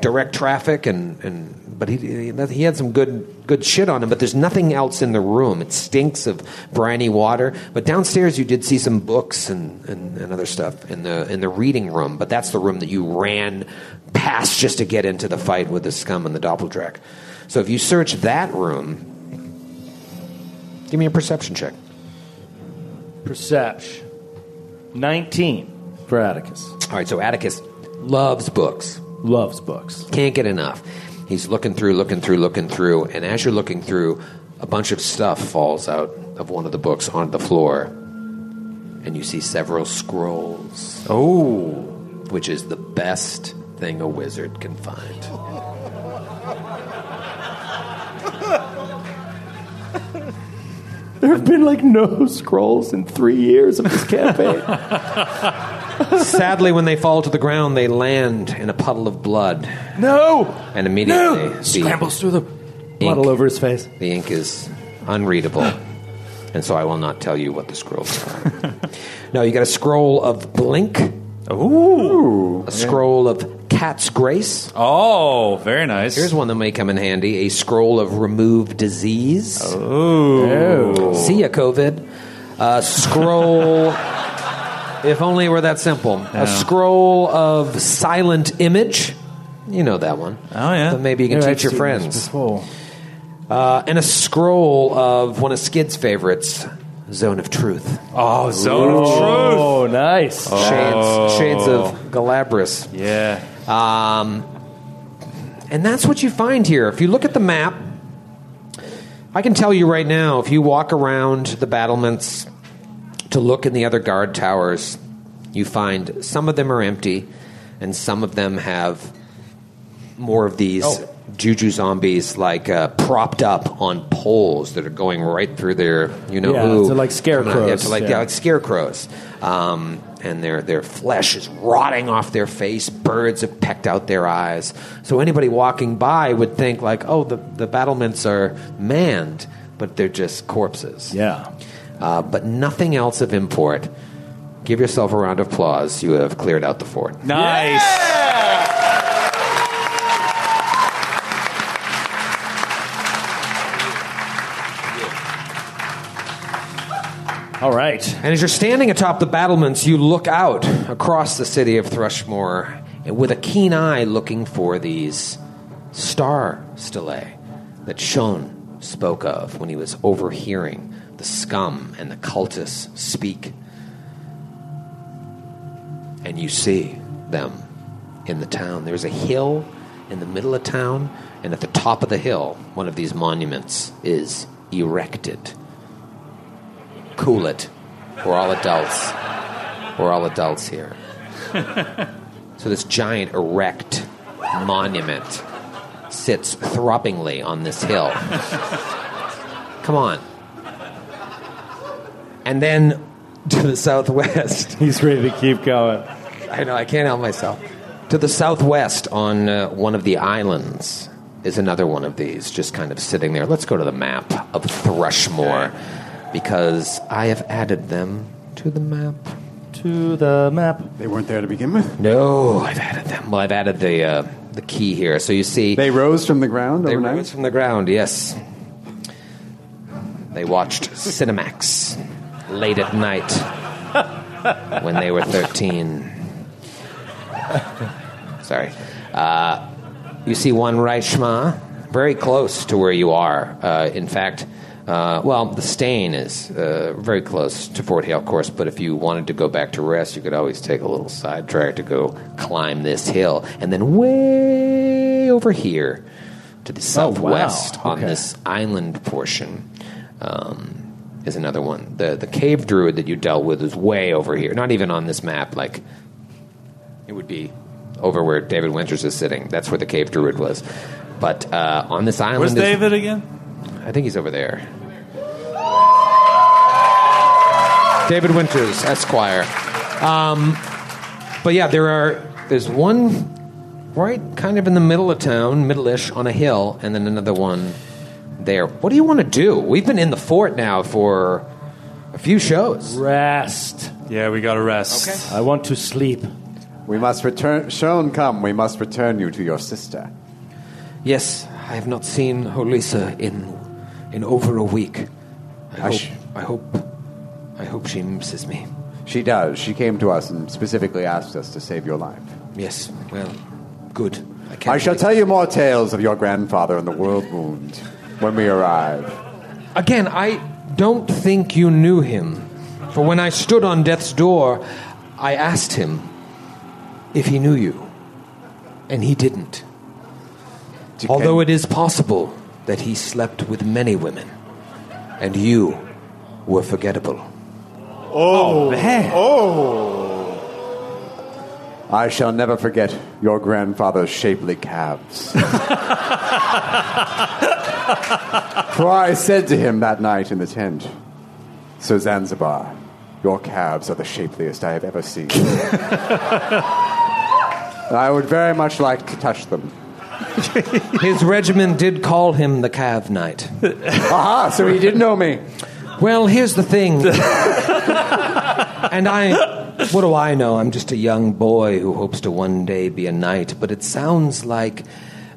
direct traffic and, and but he, he had some good good shit on him but there's nothing else in the room. It stinks of briny water. But downstairs you did see some books and, and, and other stuff in the in the reading room but that's the room that you ran past just to get into the fight with the scum and the doppeldrack. So if you search that room give me a perception check. Perception. 19 for Atticus. all right so atticus loves books Loves books. Can't get enough. He's looking through, looking through, looking through, and as you're looking through, a bunch of stuff falls out of one of the books onto the floor, and you see several scrolls. Oh, which is the best thing a wizard can find. There have been like no scrolls in three years of this campaign. Sadly, when they fall to the ground, they land in a puddle of blood, no! and immediately No! Scrambles through the ink, blood over his face. the ink is unreadable. And so I will not tell you what the scrolls are. no, you got a scroll of blink. Ooh. A scroll of cat's grace. Oh, very nice. Here's one that may come in handy a scroll of remove disease. Ooh. See ya, COVID. A scroll, if only it were that simple. A scroll of silent image. You know that one. Oh, yeah. But maybe you can Yeah, teach your I've seen this friends. before. Uh, and a scroll of one of Skid's favorites, Zone of Truth. Oh, zone of truth. Oh, nice. Shades, shades of Galabras. Yeah. Um, and that's what you find here. If you look at the map, I can tell you right now, if you walk around the battlements to look in the other guard towers, you find some of them are empty, and some of them have more of these juju zombies like uh, propped up on poles that are going right through their you know Yeah, who they're like scarecrows, Yeah, like, yeah. yeah, like scarecrows. Um, and their their flesh is rotting off their face birds have pecked out their eyes. So anybody walking by would think like oh the, the battlements are manned but they're just corpses. Yeah. Uh, but nothing else of import give yourself a round of applause you have cleared out the fort Nice. All right. And as you're standing atop the battlements, you look out across the city of Thrushmoor and with a keen eye looking for these star stelae that Shone spoke of when he was overhearing the scum and the cultists speak. And you see them in the town. There's a hill in the middle of town, and at the top of the hill, one of these monuments is erected cool it. We're all adults. We're all adults here. so this giant erect monument sits throbbingly on this hill. Come on. And then to the southwest, He's ready to keep going. I know, I can't help myself. To the southwest, on uh, one of the islands, is another one of these, just kind of sitting there. Let's go to the map of Thrushmoor, because I have added them to the map. to the map. They weren't there to begin with. No, I've added them. Well, I've added the uh, the key here. So you see, They rose from the ground They overnight. rose from the ground, yes. They watched Cinemax late at night when they were 13. Sorry. Uh, you see one Reichma very close to where you are. Uh, in fact, uh, well, the stain is uh, very close to Fort Hailcourse, but if you wanted to go back to rest, you could always take a little sidetrack to go climb this hill. And then way over here to the southwest on Okay. this island portion um, is another one. The, the cave druid that you dealt with is way over here, not even on this map. Like, it would be over where David Winters is sitting. That's where the cave druid was. But uh, on this island, Where's is- David again? I think he's over there. David Winters, Esquire. Um, but yeah, there are. There's one right kind of in the middle of town, middle-ish, on a hill, and then another one there. What do you want to do? We've been in the fort now for a few shows. Rest. Yeah, we got to rest. I want to sleep. We must return. Shone, come. We must return you to your sister. Yes, I have not seen Holisa in in over a week. I hope. Hush. I hope. I hope she misses me. She does. She came to us and specifically asked us to save your life. Yes. Well, good. I, can't I shall tell you more tales of your grandfather and the world wound when we arrive. Again, I don't think you knew him. For when I stood on death's door, I asked him if he knew you. And he didn't. Although it is possible that he slept with many women. And you were forgettable. Oh, oh man. Oh. I shall never forget your grandfather's shapely calves. For I said to him that night in the tent, Sir Zanzibar, your calves are the shapeliest I have ever seen. I would very much like to touch them. His regiment did call him the Cav Knight. Aha, so he did know me. Well, here's the thing. and I. What do I know? I'm just a young boy who hopes to one day be a knight, but it sounds like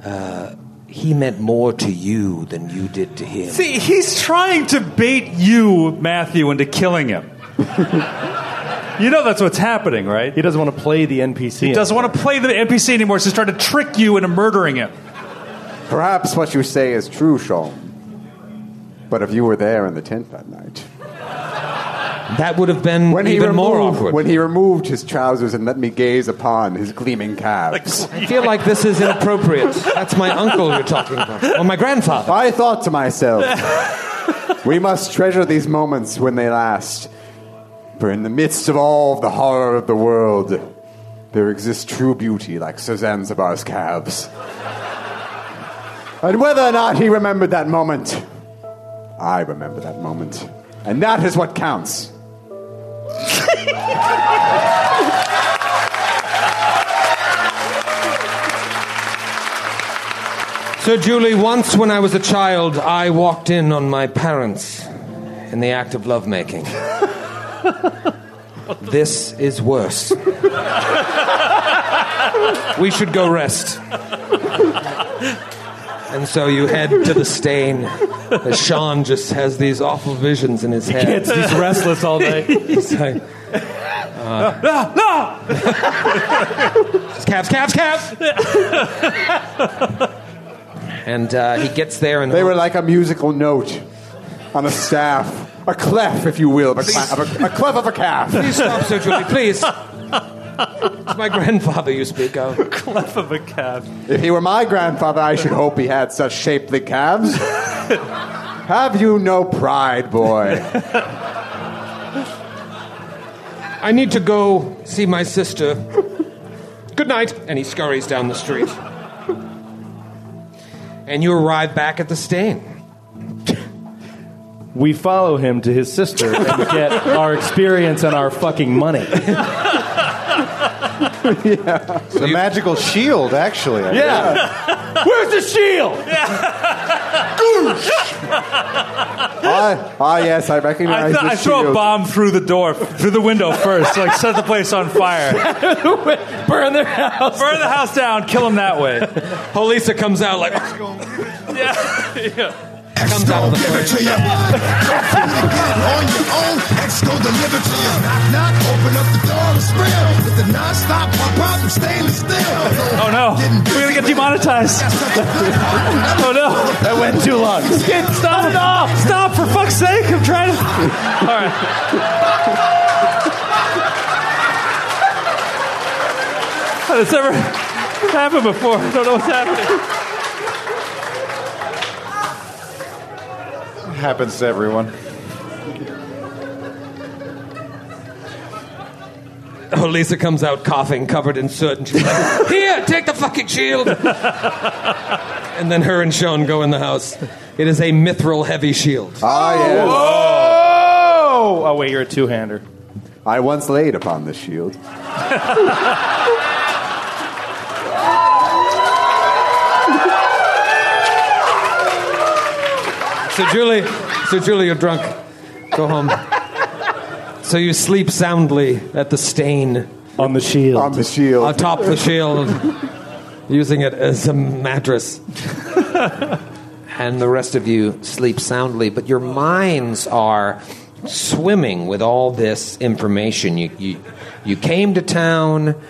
uh, he meant more to you than you did to him. See, he's trying to bait you, Matthew, into killing him. you know that's what's happening, right? He doesn't want to play the NPC. He doesn't want to play the NPC anymore, so he's trying to trick you into murdering him. Perhaps what you say is true, Sean. But if you were there in the tent that night, That would have been when he even more awkward. when he removed his trousers and let me gaze upon his gleaming calves, I feel like this is inappropriate. That's my uncle you're talking about. Or my grandfather. I thought to myself, we must treasure these moments when they last. For in the midst of all the horror of the world, there exists true beauty like Sir Zanzibar's calves. And whether or not he remembered that moment, I remember that moment. And that is what counts. So, Julie, once when I was a child, I walked in on my parents in the act of lovemaking. this is worse. we should go rest. And so you head to the stain as Sean just has these awful visions in his head. He's restless all day. He's like, uh, Just calves, calves, calves. and uh, he gets there and They were like a musical note on a staff. A clef, if you will, of a, cla- of a, a clef of a calf. Please stop, Sir Julie, please. It's my grandfather you speak of. Clef of a calf. If he were my grandfather, I should hope he had such shapely calves. Have you no pride, boy? I need to go see my sister. Good night. And he scurries down the street. And you arrive back at the stain. We follow him to his sister and get our experience and our fucking money. The magical shield, actually. Yeah. Where's the shield? Ah, ah, yes, I I, recognize th- the I throw a bomb through the door, through the window first, like set the place on fire. Burn their house. Burn the house down, kill him that way. Holisa comes out like, Yeah. yeah. X gon' give it to you. Don't feel to get it on your own. X gon' deliver to you. Knock, knock, open up the door and spill. With the non-stop pop out from stainless steel. Oh no, we're gonna get demonetized. Oh no, That went too long. Skid, stop it off. stop for fuck's sake! I'm trying to. All right. Has ever happened before? I don't know what's happening. Happens to everyone. Holisa comes out coughing, covered in soot, and she's like, "Here, take the fucking shield." and then her and Sean go in the house. It is a mithril heavy shield. Ah, yes. Oh! Oh, wait, you're a two hander. I once laid upon this shield. So Julie, so Julie, you're drunk. Go home. So you sleep soundly at the stain On the shield. On the shield. atop the shield, using it as a mattress. and the rest of you sleep soundly, but your minds are swimming with all this information. You, you, you came to town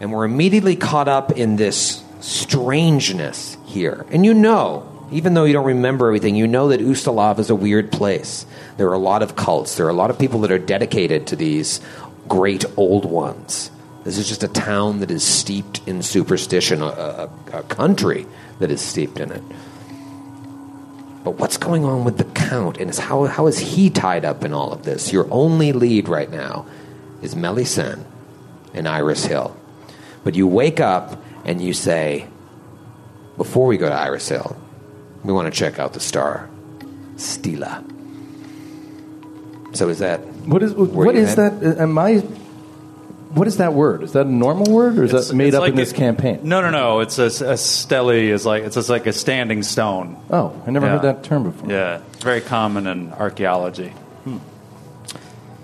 and were immediately caught up in this strangeness here. And you know, even though you don't remember everything, you know that Ustalav is a weird place. There are a lot of cults, there are a lot of people that are dedicated to these great old ones. This is just a town that is steeped in superstition, a, a, a country that is steeped in it. But what's going on with the Count, and how, how is he tied up in all of this? Your only lead right now is Melisande and Iris Hill. But you wake up and you say, before we go to Iris Hill, we want to check out the star, Stila. So is that What is where what you is head? that? Uh, am I? What is that word? Is that a normal word, or is It's- that made up like in this a- campaign? No, no, no. It's a, a stele is like it's just like a standing stone. Oh, I never Yeah. heard that term before. Yeah, it's very common in archaeology. Hmm.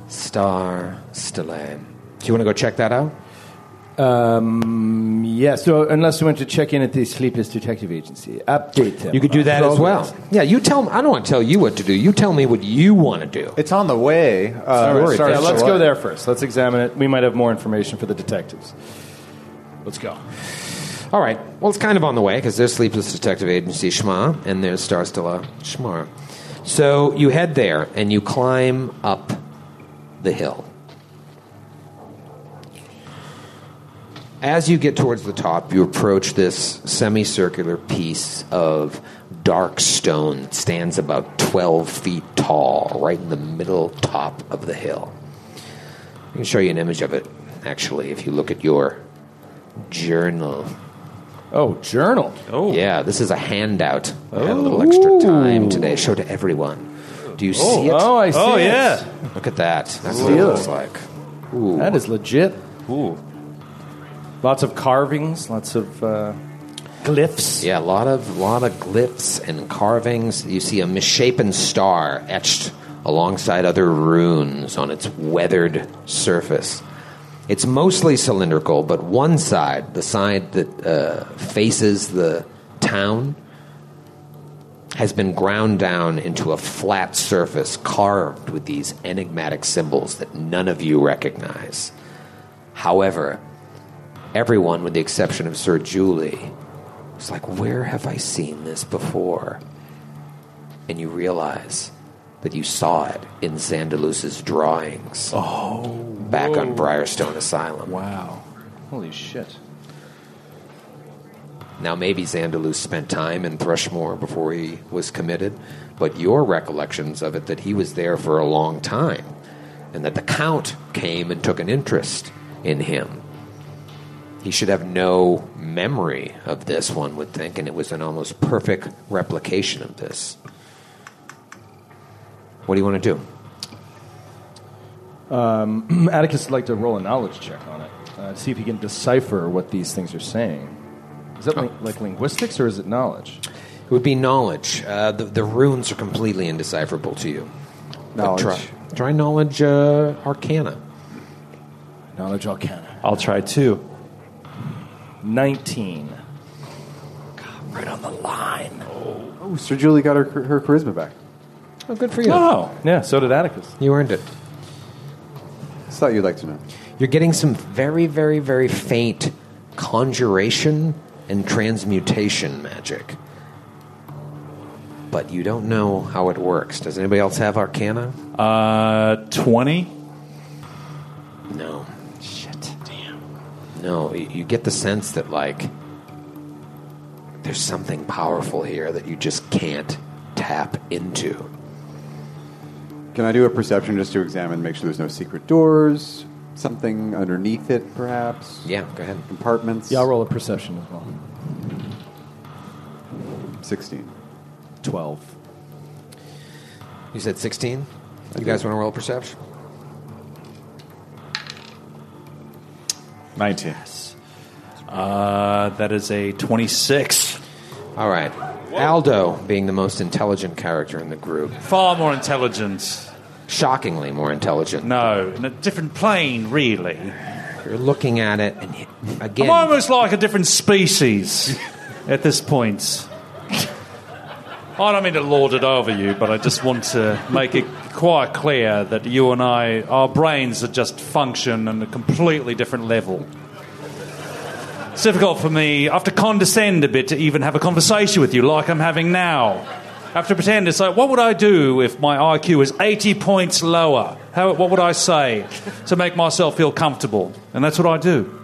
Star Stila? Do you want to go check that out? Um, yeah. So unless you want to check in at the Sleepless Detective Agency, update them. You could do that on as well. Yeah, you tell. I don't want to tell you what to do. You tell me what you want to do. It's on the way. Uh, All right, starts yeah, let's go there first. Let's examine it. We might have more information for the detectives. Let's go. All right. Well, it's kind of on the way because there's Sleepless Detective Agency Schma and there's Star Stella Schmar. So you head there and you climb up the hill. As you get towards the top, you approach this semicircular piece of dark stone that stands about 12 feet tall, right in the middle top of the hill. I can show you an image of it, actually, if you look at your journal. Oh, journal. Oh, Yeah, this is a handout. I had a little extra time today. Show to everyone. Do you see it? Oh, I see. Oh it. yeah. Look at that. That's what it it. looks like. Ooh. That is legit. Ooh. Lots of carvings. Lots of uh, glyphs. Yeah, a lot of lot of glyphs and carvings. You see a misshapen star etched alongside other runes on its weathered surface. It's mostly cylindrical, but one side, the side that uh, faces the town, has been ground down into a flat surface carved with these enigmatic symbols that none of you recognize. However, everyone, with the exception of Sir Julie, was like, Where have I seen this before? And you realize that you saw it in Zandalus's drawings. Oh. Back on Briarstone Asylum. Wow. Holy shit. Now, maybe Zandalus spent time in Thrushmoor before he was committed, but your recollections of it that he was there for a long time, and that the Count came and took an interest in him. He should have no memory of this, one would think, and it was an almost perfect replication of this. What do you want to do? Atticus would like to roll a knowledge check on it. Uh, see if he can decipher what these things are saying. Is that like, like linguistics or is it knowledge? It would be knowledge. Uh, the, the runes are completely indecipherable to you. Knowledge. Try, try knowledge uh, arcana. Knowledge arcana. I'll try two. 19. Right on the line. Oh, Sir Julie got her, her charisma back. Oh, good for you. Oh, yeah, so did Atticus. You earned it. Just thought you'd like to know. You're getting some very, very, very faint conjuration and transmutation magic. But you don't know how it works. Does anybody else have arcana? Uh, 20? No. Shit. Damn. No, you get the sense that, like, there's something powerful here that you just can't tap into. Can I do a perception just to examine, make sure there's no secret doors, something underneath it, perhaps? Yeah, go ahead. Compartments? Yeah, I'll roll a perception as well. 16. 12. You said 16? You guys want to roll a perception? 19. Uh, that is a 26. All right. Aldo, being the most intelligent character in the group, Far more intelligent. shockingly more intelligent. No, in a different plane, really. You're looking at it, and y- again, I'm almost like a different species at this point. I don't mean to lord it over you, but I just want to make it quite clear that you and I, our brains are just function on a completely different level. It's difficult for me. I have to condescend a bit to even have a conversation with you like I'm having now. I have to pretend it's like, what would I do if my IQ was 80 points lower? How, what would I say to make myself feel comfortable? And that's what I do.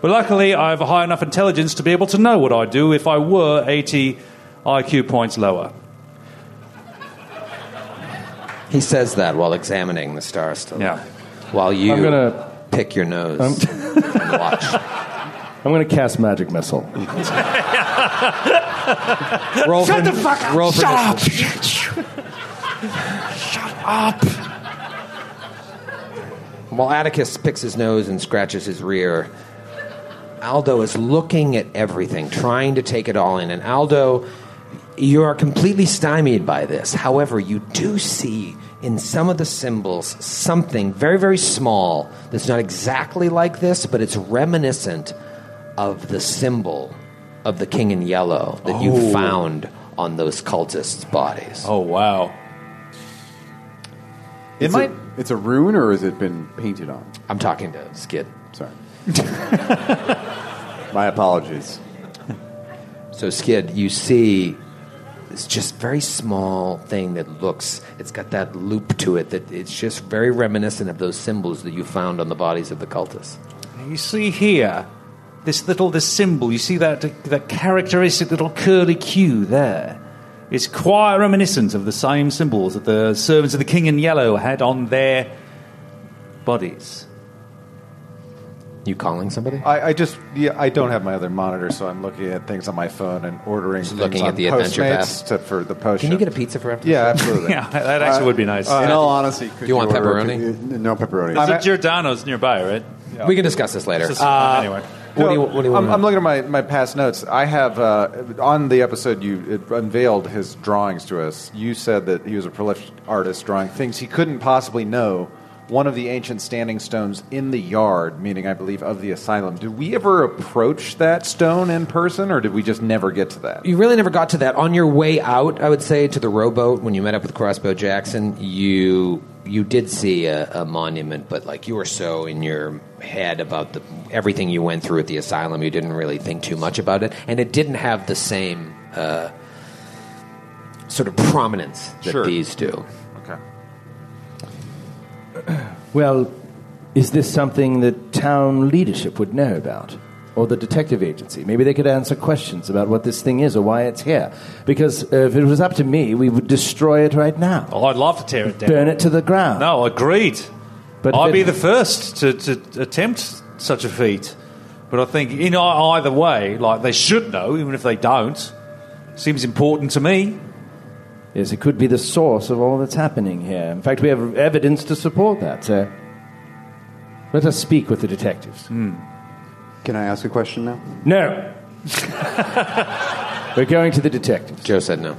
But luckily, I have a high enough intelligence to be able to know what I'd do if I were 80 IQ points lower. He says that while examining the star stone. Yeah. While you I'm gonna- pick your nose and watch. I'm going to cast Magic Missile. Roll Shut for, the fuck up! Roll for Shut up! Shut up! While Atticus picks his nose and scratches his rear, Aldo is looking at everything, trying to take it all in. And Aldo, you are completely stymied by this. However, you do see in some of the symbols something very, very small that's not exactly like this, but it's reminiscent of the symbol of the king in yellow that you Oh. found on those cultists' bodies. Oh, wow. It It's might. A, it's a rune, or has it been painted on? I'm talking to Skid. Sorry. My apologies. So, Skid, you see this just very small thing that looks, it's got that loop to it that it's just very reminiscent of those symbols that you found on the bodies of the cultists. You see here, this little this symbol. You see that that characteristic little curly Q there. It's quite reminiscent of the same symbols that the servants of the King in Yellow had on their bodies. You calling somebody? I, I just yeah, I don't have my other monitor, so I'm looking at things on my phone and ordering Just things looking on at the Adventure Postmates Pass. to, for the post. Can you get a pizza for after? Yeah, absolutely. Yeah, that actually would be nice. In all honesty, could you want order- pepperoni? could- no pepperoni. Is it Giordano's nearby, right? We can discuss this later. Uh, anyway. What do you, what do you I'm, want? I'm looking at my, my past notes. I have uh, on the episode you it unveiled his drawings to us. You said that he was a prolific artist drawing things he couldn't possibly know. One of the ancient standing stones in the yard, meaning I believe of the asylum. Did we ever approach that stone in person, or did we just never get to that? You really never got to that. On your way out, I would say, to the rowboat when you met up with Crossbow Jackson, you you did see a, a monument, but like you were so in your head about the everything you went through at the asylum, you didn't really think too much about it, and it didn't have the same uh, sort of prominence that Sure. these do. Well, is this something that town leadership would know about? Or the detective agency? Maybe they could answer questions about what this thing is or why it's here. Because uh, if it was up to me, we would destroy it right now. Oh, I'd love to tear it down. Burn it to the ground. No, agreed. But I'd be the first to, to attempt such a feat. But I think in either way, like they should know, even if they don't. Seems important to me. Yes, it could be the source of all that's happening here. In fact, we have evidence to support that. So let us speak with the detectives. Can I ask a question now? No. We're going to the detectives. Joe said no.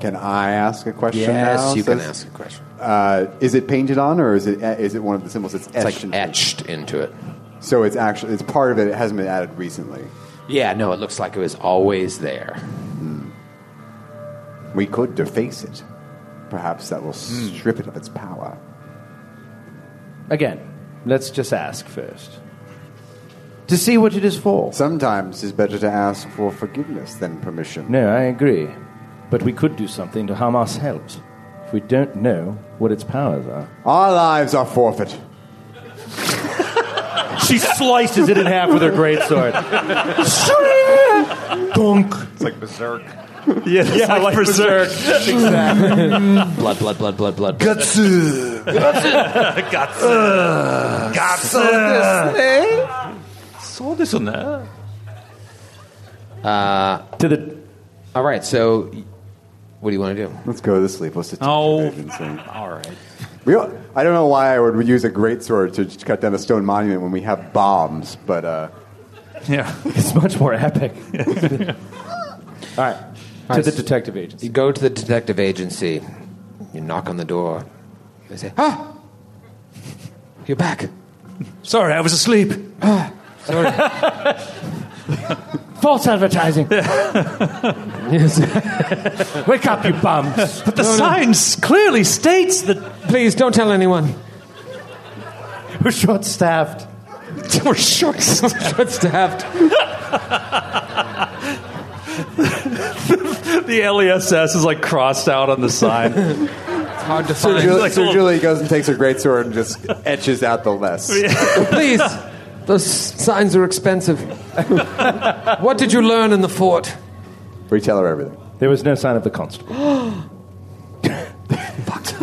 Can I ask a question Yes, now? you can Says- ask a question. Uh, is it painted on, or is it is it one of the symbols that's It's etched? like into it? etched into it. So it's actually it's part of it. It hasn't been added recently. Yeah, no, it looks like it was always there. We could deface it. Perhaps that will Hmm. strip it of its power. Again, let's just ask first. To see what it is for. Sometimes it's better to ask for forgiveness than permission. No, I agree. But we could do something to harm ourselves if we don't know what its powers are. Our lives are forfeit. She slices it in half with her greatsword. Dunk. It's like berserk. Yeah, yeah like, berserk. Blood, blood, blood, blood, blood. Så det sånn der. To the. All right, so what do you want to do? Let's go to sleep. Let's detect Oh. agency. All right. We, don't- I don't know why I would use a greatsword to cut down a stone monument when we have bombs, but uh, Yeah. It's much more epic. All right. To right. the detective agency. You go to the detective agency. You knock on the door. They say, "Ah, you're back." Sorry, I was asleep. Sorry. False advertising. Yes. Wake up, you bums. But the signs clearly states that Please don't tell anyone. We're short staffed. We're short, short-staffed. the LESS is like crossed out on the sign. It's hard to Sir, find. Julie, like Sir little- Julie goes and takes her greatsword and just etches out the less. Please, those signs are expensive. what did you learn in the fort? We tell her everything. There was no sign of the constable.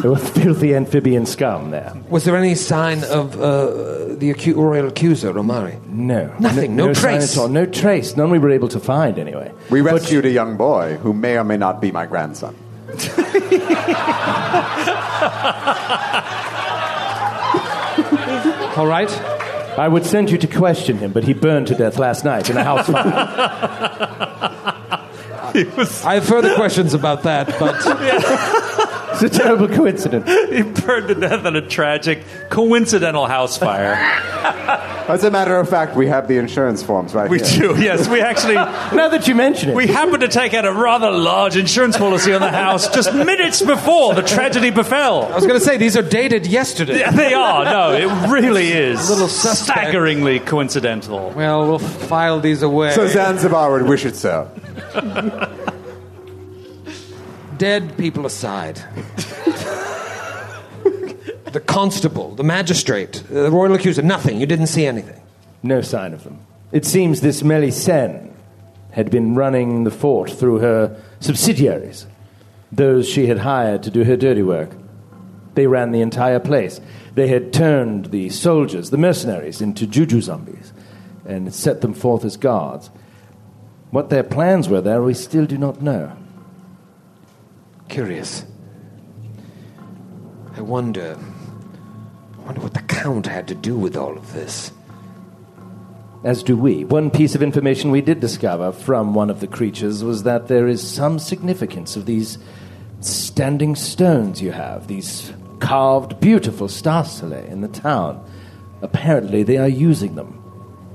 there were filthy amphibian scum there. Was there any sign of uh, the acu- royal accuser, Romari? No. Nothing, no sign trace. at all. No trace. None we were able to find, anyway. We rescued a young boy who may or may not be my grandson. All right. I would send you to question him, but he burned to death last night in a house fire. I have further questions about that, but it's a terrible coincidence. he burned to death in a tragic, coincidental house fire. As a matter of fact, we have the insurance forms right We here. do, yes. We actually, Now that you mention it, we happened to take out a rather large insurance policy on the house just minutes before the tragedy befell. I was going to say these are dated yesterday. Yeah, they are. No, it really is. A little suspect. staggeringly coincidental. Well, we'll file these away. So Zanzibar would wish it so. Dead people aside. the constable, the magistrate, uh, the royal accuser, nothing. You didn't see anything. no sign of them. It seems this Melisende had been running the fort through her subsidiaries, those she had hired to do her dirty work. They ran the entire place. They had turned the soldiers, the mercenaries, into juju zombies and set them forth as guards. What their plans were there, we still do not know. Curious. I wonder. I wonder what the Count had to do with all of this. As do we. One piece of information we did discover from one of the creatures was that there is some significance of these standing stones you have, these carved, beautiful star stelae in the town. Apparently, they are using them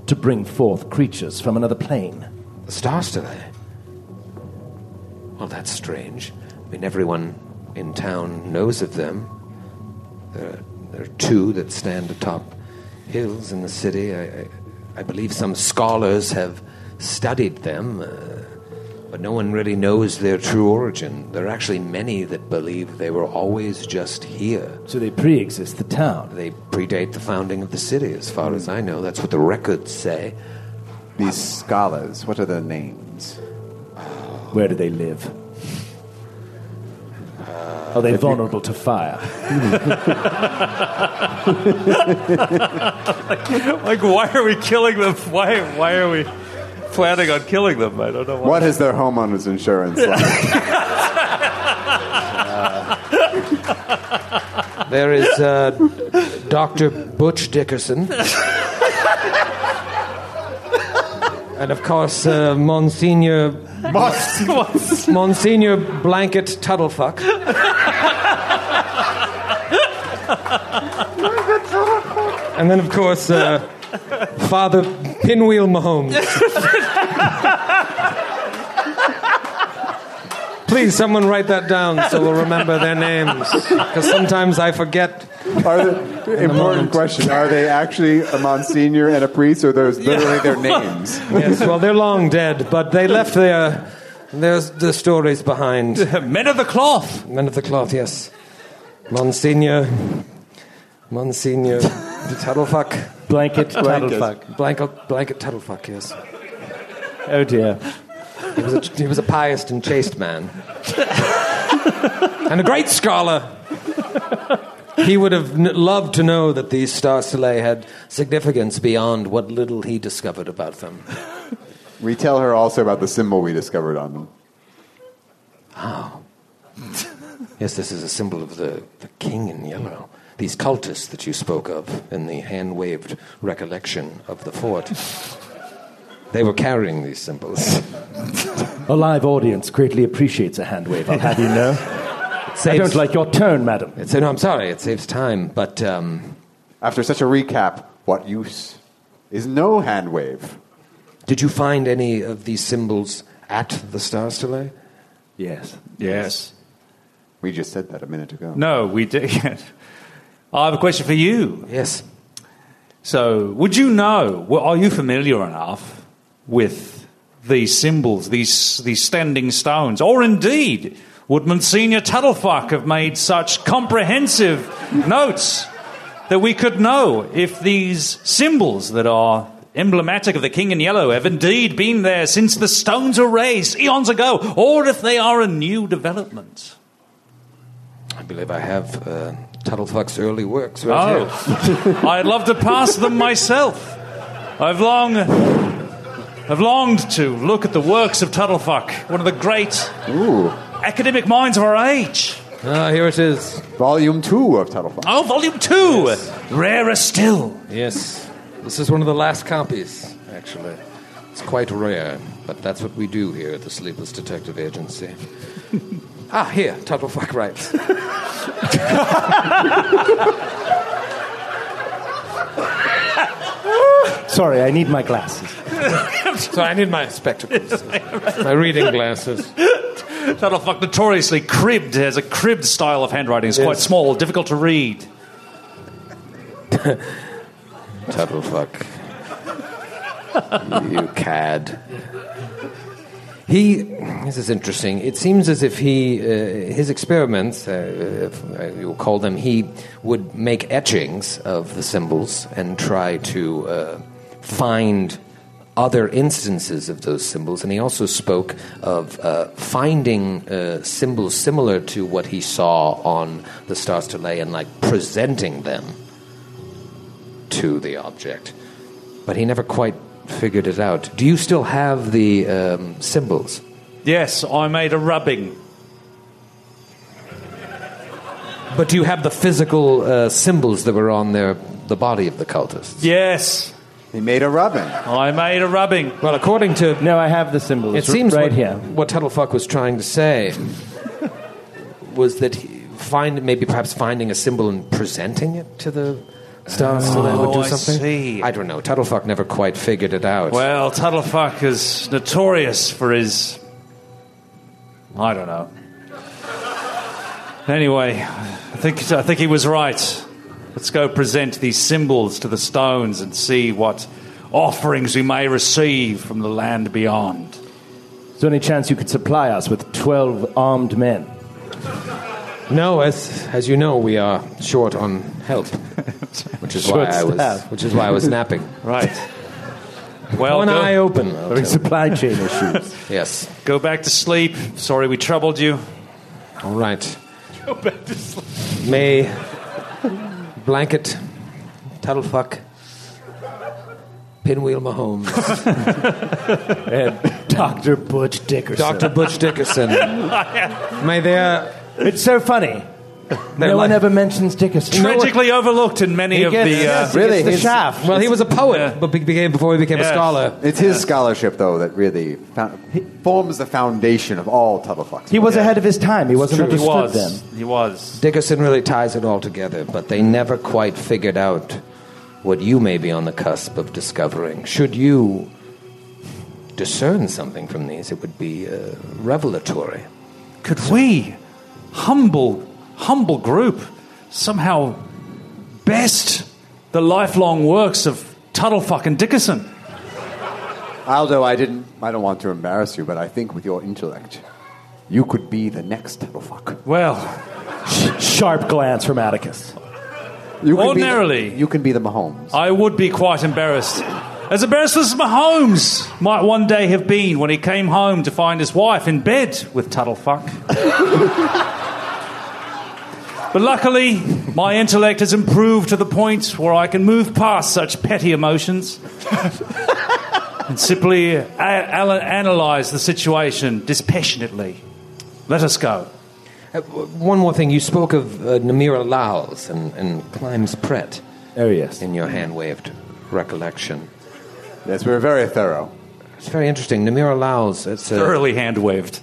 to bring forth creatures from another plane. The star stelae. Well, that's strange. I mean, everyone in town knows of them. There, there are two that stand atop hills in the city. I, I, I believe some scholars have studied them, uh, but no one really knows their true origin. There are actually many that believe they were always just here. So they pre exist the town. They predate the founding of the city, as far as I know. That's what the records say. These scholars, what are their names? Where do they live? Are they vulnerable to fire? Like, why are we killing them? Why, why are we planning on killing them? I don't know why. What is their homeowners insurance like? There is uh, Dr. Butch Dickerson. And of course, uh, Monsignor Monsignor Blanket Tuttlefuck. And then, of course, uh, Father Pinwheel Mahomes. Please, someone write that down so we'll remember their names. Because sometimes I forget. Are the, important moment. question: Are they actually a monsignor and a priest, or are those literally their names? Yes, well, they're long dead, but they left their, their, their stories behind. Men of the cloth. Men of the cloth, yes. Monsignor. Monsignor. Tuttlefuck. Blanket, Tuttlefuck. Blanket, blanket Tuttlefuck, yes. Oh dear. He was, a, he was a pious and chaste man. and a great scholar. He would have n- loved to know that these star stelae had significance beyond what little he discovered about them. We tell her also about the symbol we discovered on them. Oh. Yes, this is a symbol of the, the king in yellow. These cultists that you spoke of in the hand waved recollection of the fort. They were carrying these symbols. A live audience greatly appreciates a hand wave, I'll have you know. I don't like your tone, madam. It's, no, I'm sorry, it saves time, but um, After such a recap, what use is no hand wave? did you find any of these symbols at the Star Stelae? Yes. Yes. We just said that a minute ago. No, we did. I have a question for you. Yes. So, would you know? Well, are you familiar enough with these symbols, these these standing stones, or indeed would Monsignor Tuttlefuck have made such comprehensive notes that we could know if these symbols that are emblematic of the King in Yellow have indeed been there since the stones were raised eons ago, or if they are a new development? I believe I have uh, Tuttlefuck's early works right here. Oh, I'd love to pass them myself. I've long, I've longed to look at the works of Tuttlefuck, one of the great Ooh, academic minds of our age. Ah, here it is. volume two of Tuttlefuck. Oh, volume two, rarer still. Yes. This is one of the last copies, actually. It's quite rare, but that's what we do here at the Sleepless Detective Agency. Ah, here, total Tuttlefuck writes. Sorry, I need my glasses. so I need my spectacles, my reading glasses. Total Tuttlefuck notoriously cribbed, has a cribbed style of handwriting. It's quite small, difficult to read. Tuttlefuck. you cad. He, this is interesting. It seems as if he, uh, his experiments, uh, if uh, you'll call them, he would make etchings of the symbols and try to uh, find other instances of those symbols. And he also spoke of uh, finding uh, symbols similar to what he saw on the stars to lay and like presenting them to the object. But he never quite figured it out. Do you still have the um, symbols? Yes, I made a rubbing. But do you have the physical uh, symbols that were on their, the body of the cultists? Yes, He made a rubbing. I made a rubbing. Well, according to. No, I have the symbols. It seems right what, here. what Tuttlefuck was trying to say was that he find maybe perhaps finding a symbol and presenting it to the stars so that would do Oh, I something. see. I don't know. Tuttlefuck never quite figured it out. Well, Tuttlefuck is notorious for his. I don't know. Anyway, I think, I think he was right. Let's go present these symbols to the stones and see what offerings we may receive from the land beyond. Is there any chance you could supply us with 12 armed men? No, as as you know, we are short on help, which is why Short I was staff. which is why I was napping. Right. Well, One go, eye open. I'll Having tell supply chain issues. Yes. go back to sleep. Sorry we troubled you. All right. Go back to sleep. May blanket, Tuttlefuck, Pinwheel Mahomes, and Dr. Butch Dickerson. Dr. Butch Dickerson. May their It's so funny. They're no one ever mentions Dickerson. Tragically overlooked in many He of gets, the. Uh, yes, he Really? gets the He's- shaft. Well, he was a poet, Yeah. but be- became before he became a Yes. scholar. It's his scholarship, though, that really found, forms the foundation of all Tubblefucks. He was ahead of his time. He wasn't he understood was. then. He was. Dickerson really ties it all together, but they never quite figured out what you may be on the cusp of discovering. Should you discern something from these, it would be uh, revelatory. Could we, humble, humble group, somehow best the lifelong works of Tuttle fucking Dickerson? Aldo, I didn't. I don't want to embarrass you, but I think with your intellect, you could be the next Tubblefuck. Well, Sharp glance from Atticus. You Ordinarily- be the, you can be the Mahomes. I would be quite embarrassed. As embarrassed as Mahomes might one day have been when he came home to find his wife in bed with Tuttlefuck. but luckily, my intellect has improved to the point where I can move past such petty emotions and simply a- a- analyze the situation dispassionately. Let us go. Uh, one more thing. You spoke of uh, Namira Lowls and, and Climbs Pret Oh, yes. in your hand waved recollection. Yes, we were very thorough. It's very interesting. Namira Lowls, it's uh, Thoroughly hand waved.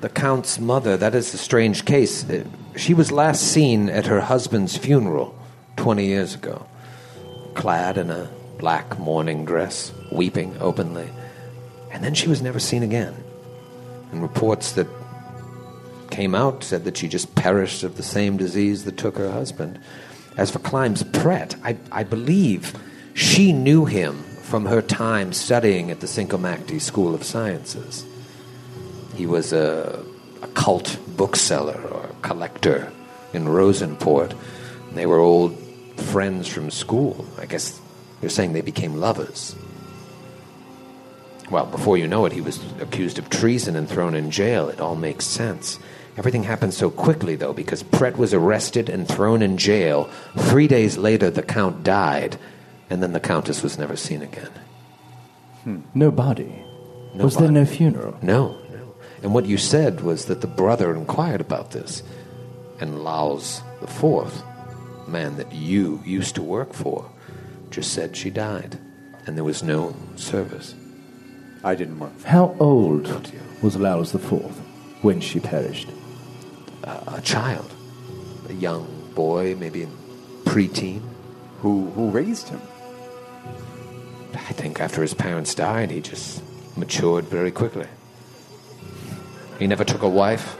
the Count's mother. That is a strange case. Uh, She was last seen at her husband's funeral 20 years ago, clad in a black mourning dress, weeping openly. And then she was never seen again. And reports that came out said that she just perished of the same disease that took her husband. As for Climbs Pret, I, I believe she knew him from her time studying at the Sincomakti School of Sciences. He was a, a cult bookseller or collector in Rozenport. They were old friends from school. I guess they're saying they became lovers. Well, before you know it, he was accused of treason and thrown in jail. It all makes sense. Everything happened so quickly, though, because Pret was arrested and thrown in jail. Three days later, the Count died, and then the Countess was never seen again. No body. No was there no funeral? No, no. And what you said was that the brother inquired about this, and Lowls the fourth, man that you used to work for, just said she died, and there was no service. I didn't work. How old was Lowls the Fourth when she perished? A child, a young boy, maybe a preteen. Who who raised him? I think after his parents died, he just matured very quickly. He never took a wife.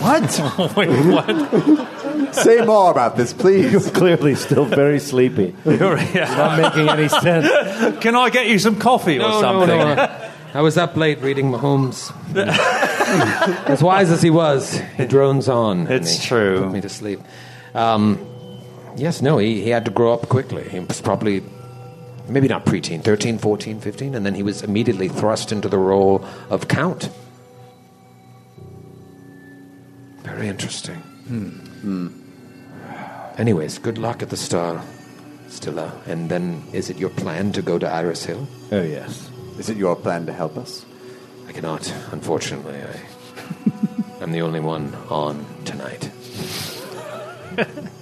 What? Wait, what? Say more about this, please. Clearly, still very sleepy. You're, yeah. not making any sense. Can I get you some coffee or something? I was up late reading Mahomes. as wise as he was, he drones on. It's he true. Put me to sleep. Um, yes, no, he, he had to grow up quickly. He was probably, maybe not preteen, 13, 14, 15, and then he was immediately thrust into the role of Count. Very interesting. Hmm. Anyways, good luck at the Star, Stilla. And then, is it your plan to go to Iris Hill? Oh, yes. Is it your plan to help us? I cannot, unfortunately. I, I'm the only one on tonight.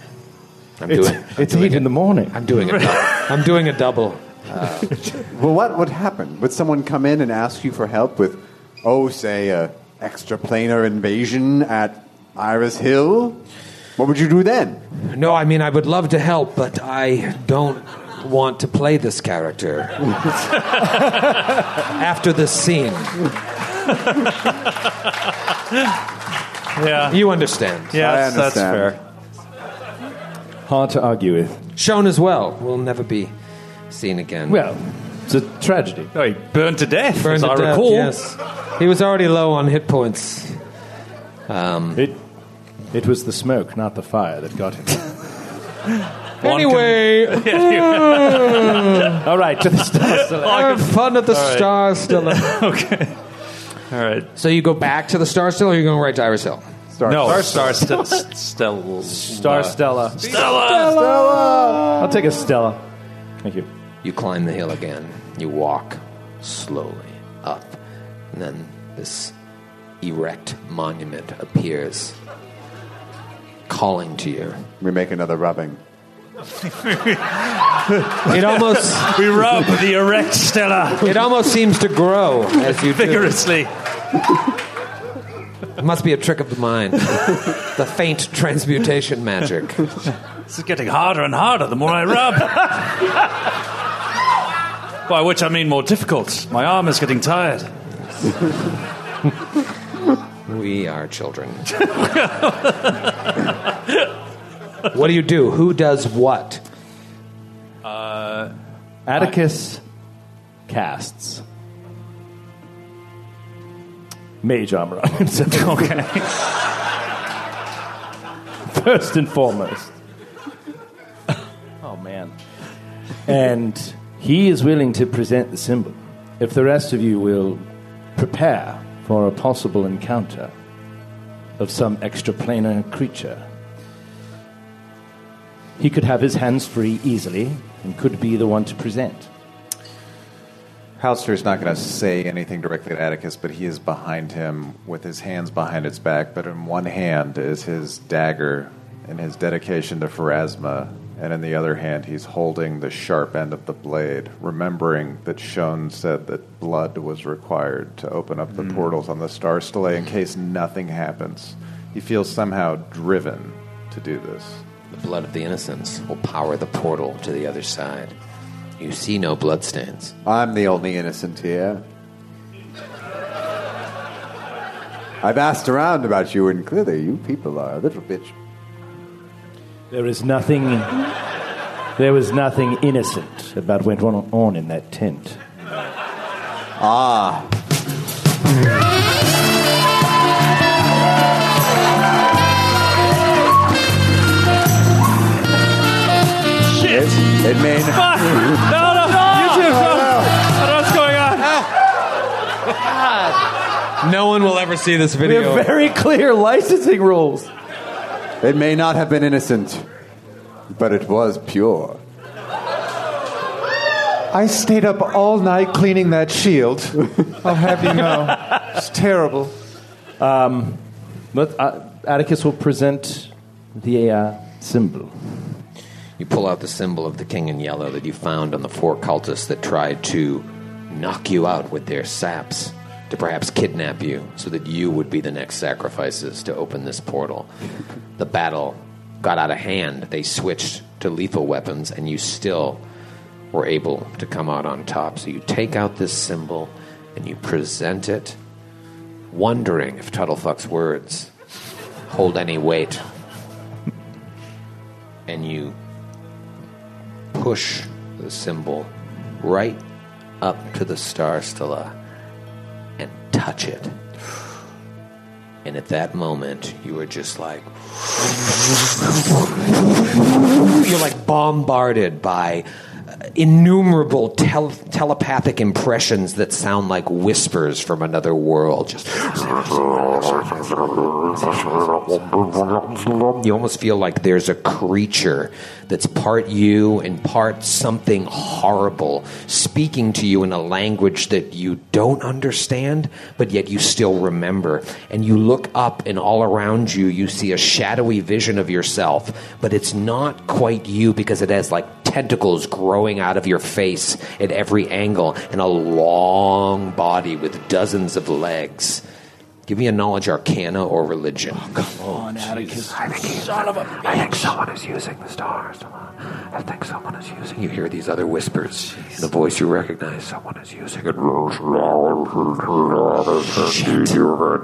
I'm It's, doing. I'm it's doing eight in the morning. I'm doing a. dou- I'm doing a double. Well, what would happen? Would someone come in and ask you for help with, oh, say, a extraplanar invasion at Iris Hill? What would you do then? No, I mean I would love to help, but I don't want to play this character after this scene. Yeah. You understand? Yeah, I that's fair. Hard to argue with. Shown as well. Will never be seen again. Well, it's a tragedy. Oh, he burned to death, Burned as to I death, recall. Yes, he was already low on hit points. Um, It, it was the smoke, not the fire, that got him. anyway, All right, to the stars. have fun at the Star Stella. okay. All right. So you go back to the Star Stella, or are you going right to Iris Hill? Start. No, Star St- Stella. Star Stella. Stella. I'll take a Stella. Thank you. You climb the hill again. You walk slowly up, and then this erect monument appears. calling to you. We make another rubbing. It almost We rub the erect Stella it almost seems to grow as you do. vigorously. It must be a trick of the mind. the faint transmutation magic. This is getting harder and harder the more I rub. By which I mean more difficult. My arm is getting tired. We are children. what do you do? Who does what? Uh, Atticus casts mage armor on himself. Okay. First and foremost. Oh man. And he is willing to present the symbol. If the rest of you will prepare for a possible encounter of some extraplanar creature. He could have his hands free easily and could be the one to present. Halster's not going to say anything directly to Atticus, but he is behind him with his hands behind his back. But in one hand is his dagger and his dedication to Pharasma, and in the other hand he's holding the sharp end of the blade, remembering that Shone said that blood was required to open up the hmm. portals on the Star Stele in case nothing happens. He feels somehow driven to do this. The blood of the innocents will power the portal to the other side. You see no bloodstains. I'm the only innocent here. I've asked around about you, and clearly you people are a little bit. There is nothing. There was nothing innocent about what went on in that tent. Ah. It may not. Fuck! No, no, you two, no. I don't know what's going on. No one will ever see this We video. have very clear licensing rules. It may not have been innocent, but it was pure. I stayed up all night cleaning that shield. I'll have you know. It's terrible. But uh, Atticus will present the uh, symbol. You pull out the symbol of the king in yellow that you found on the four cultists that tried to knock you out with their saps, to perhaps kidnap you so that you would be the next sacrifices to open this portal. The battle got out of hand. They switched to lethal weapons, and you still were able to come out on top. So you take out this symbol and you present it, wondering if Tuttlefuck's words hold any weight. And you push the symbol right up to the star stella and touch it. And at that moment, you are just like. You're like bombarded by innumerable tel- telepathic impressions that sound like whispers from another world. Just. You almost feel like there's a creature that's part you and part something horrible speaking to you in a language that you don't understand, but yet you still remember. And you look up, and all around you, you see a shadowy vision of yourself, but it's not quite you because it has like tentacles growing out of your face at every angle and a long body with dozens of legs. Give me a knowledge arcana or religion. come on I think someone is using the stars. I think someone is using. You hear these other whispers. in The voice you recognize. Someone is using it.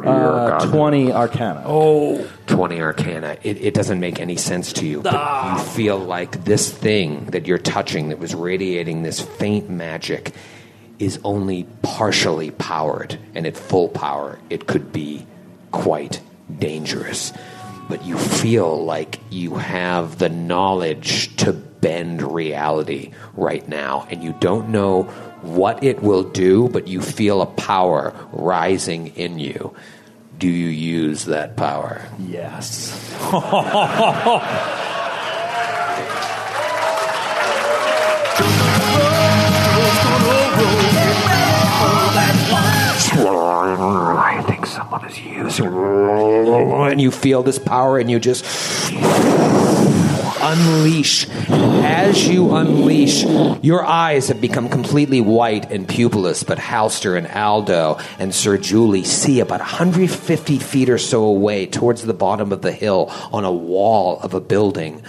Uh, 20 Arcana. Oh. 20 arcana. It, it doesn't make any sense to you. But you feel like this thing that you're touching that was radiating this faint magic is only partially powered. And at full power, it could be quite dangerous. But you feel like you have the knowledge to bend reality right now. And you don't know what it will do, but you feel a power rising in you. Do you use that power? Yes. Think is using. Oh, and you feel this power and you just unleash. As you unleash, your eyes have become completely white and pupilless, but Halster and Aldo and Sir Julie see about 150 feet or so away towards the bottom of the hill on a wall of a building.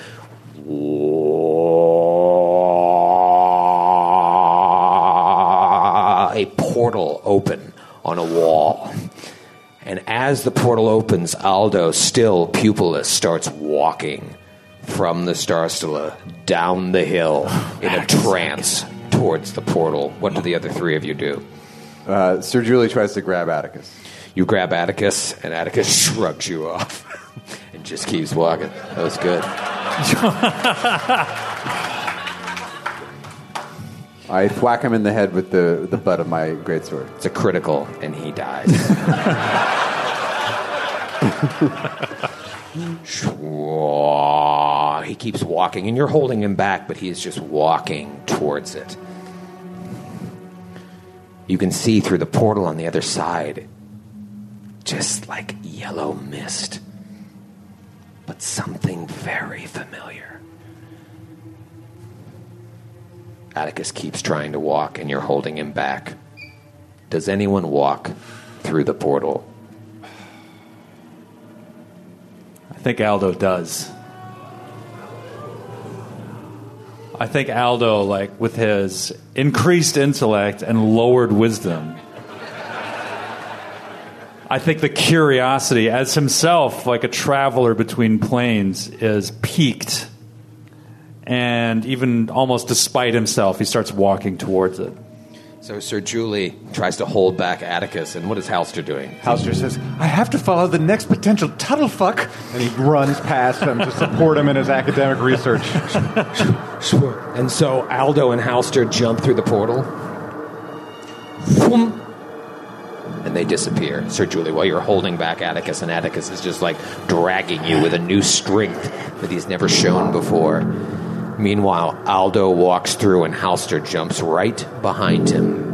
A portal open on a wall. And as the portal opens, Aldo, still pupilless, starts walking from the Starstella down the hill in a trance towards the portal. What do the other three of you do? Uh, Sir Julie tries to grab Atticus. You grab Atticus, and Atticus shrugs you off and just keeps walking. That was good. I thwack him in the head with the, the butt of my greatsword. It's a critical, and he dies. Shwa- he keeps walking, and you're holding him back, but he is just walking towards it. You can see through the portal on the other side, just like yellow mist, but something very familiar. Atticus keeps trying to walk, and you're holding him back. Does anyone walk through the portal? I think Aldo does. I think Aldo, like with his increased intellect and lowered wisdom, I think the curiosity, as himself, like a traveler between planes, is piqued. And even almost despite himself, he starts walking towards it. So Sir Julie tries to hold back Atticus, and what is Halster doing? Halster says, I have to follow the next potential tuttlefuck. And he runs past him to support him in his academic research. And so Aldo and Halster jump through the portal. Whoom. And they disappear. Sir Julie, while you're holding back Atticus, and Atticus is just like dragging you with a new strength that he's never shown before. Meanwhile, Aldo walks through and Halster jumps right behind him.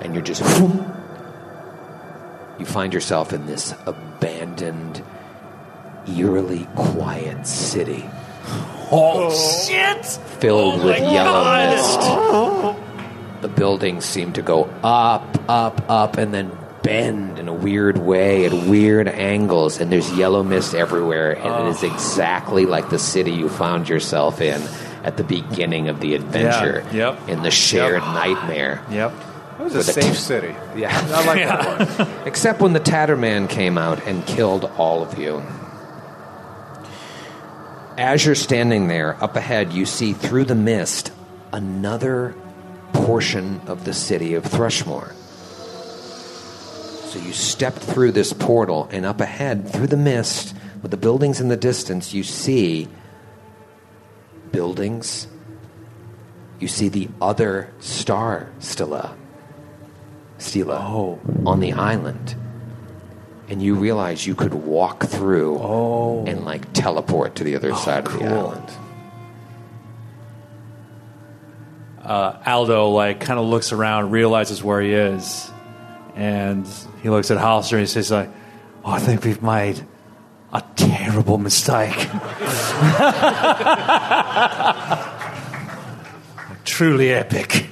And you're just. You find yourself in this abandoned, eerily quiet city Oh, shit! filled oh with yellow mist. The buildings seem to go up, up, up, and then bend in a weird way at weird angles, and there's yellow mist everywhere, and it is oh. exactly like the city you found yourself in at the beginning of the adventure. Yeah, yep. In the shared nightmare. Yep. It was a safe t- city. Yeah. I like that one. Except when the Tatterman came out and killed all of you. As you're standing there, up ahead, you see through the mist another portion of the city of Thrushmoor. So you stepped through this portal, and up ahead, through the mist, with the buildings in the distance, you see buildings. You see the other star Stella. Stila on the island. And you realize you could walk through and like teleport to the other side of the island. uh, Aldo like kind of looks around, realizes where he is, and he looks at Hollister and he says like, "Oh, I think we've made a terrible mistake. Truly epic.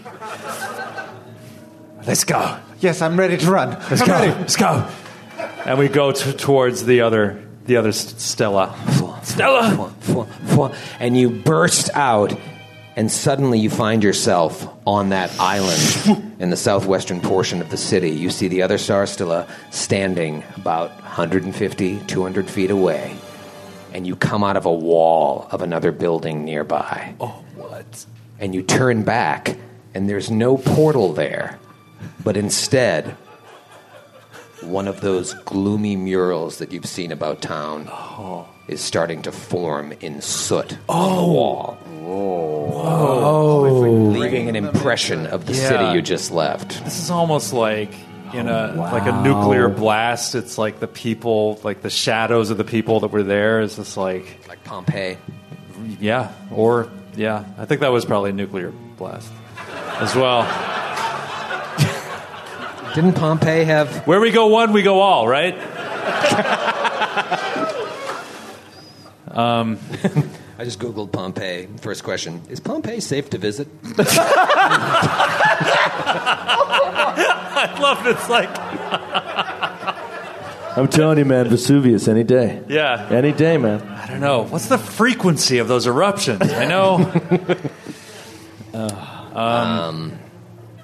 Let's go. Yes, I'm ready to run. Let's I'm go. ready. Let's go." And we go t- towards the other the other S- Stella. Stella. And you burst out, and suddenly you find yourself on that island in the southwestern portion of the city. You see the other Sarstella standing about 150, 200 feet away. And you come out of a wall of another building nearby. Oh, what? and you turn back, and there's no portal there, but instead, one of those gloomy murals that you've seen about town oh. is starting to form in soot on the oh. wall. Oh leaving an impression of the Yeah. city you just left. This is almost like in a oh, like a nuclear blast. It's like the people, like the shadows of the people that were there. Is just like Like Pompeii. yeah, or yeah. I think that was probably a nuclear blast as well. Didn't Pompeii have? Where we go one, we go all, right? Um, I just googled Pompeii. First question: Is Pompeii safe to visit? I love this. Like, I'm telling you, man, Vesuvius any day. yeah. Any day, man. I don't know. What's the frequency of those eruptions? I know. um,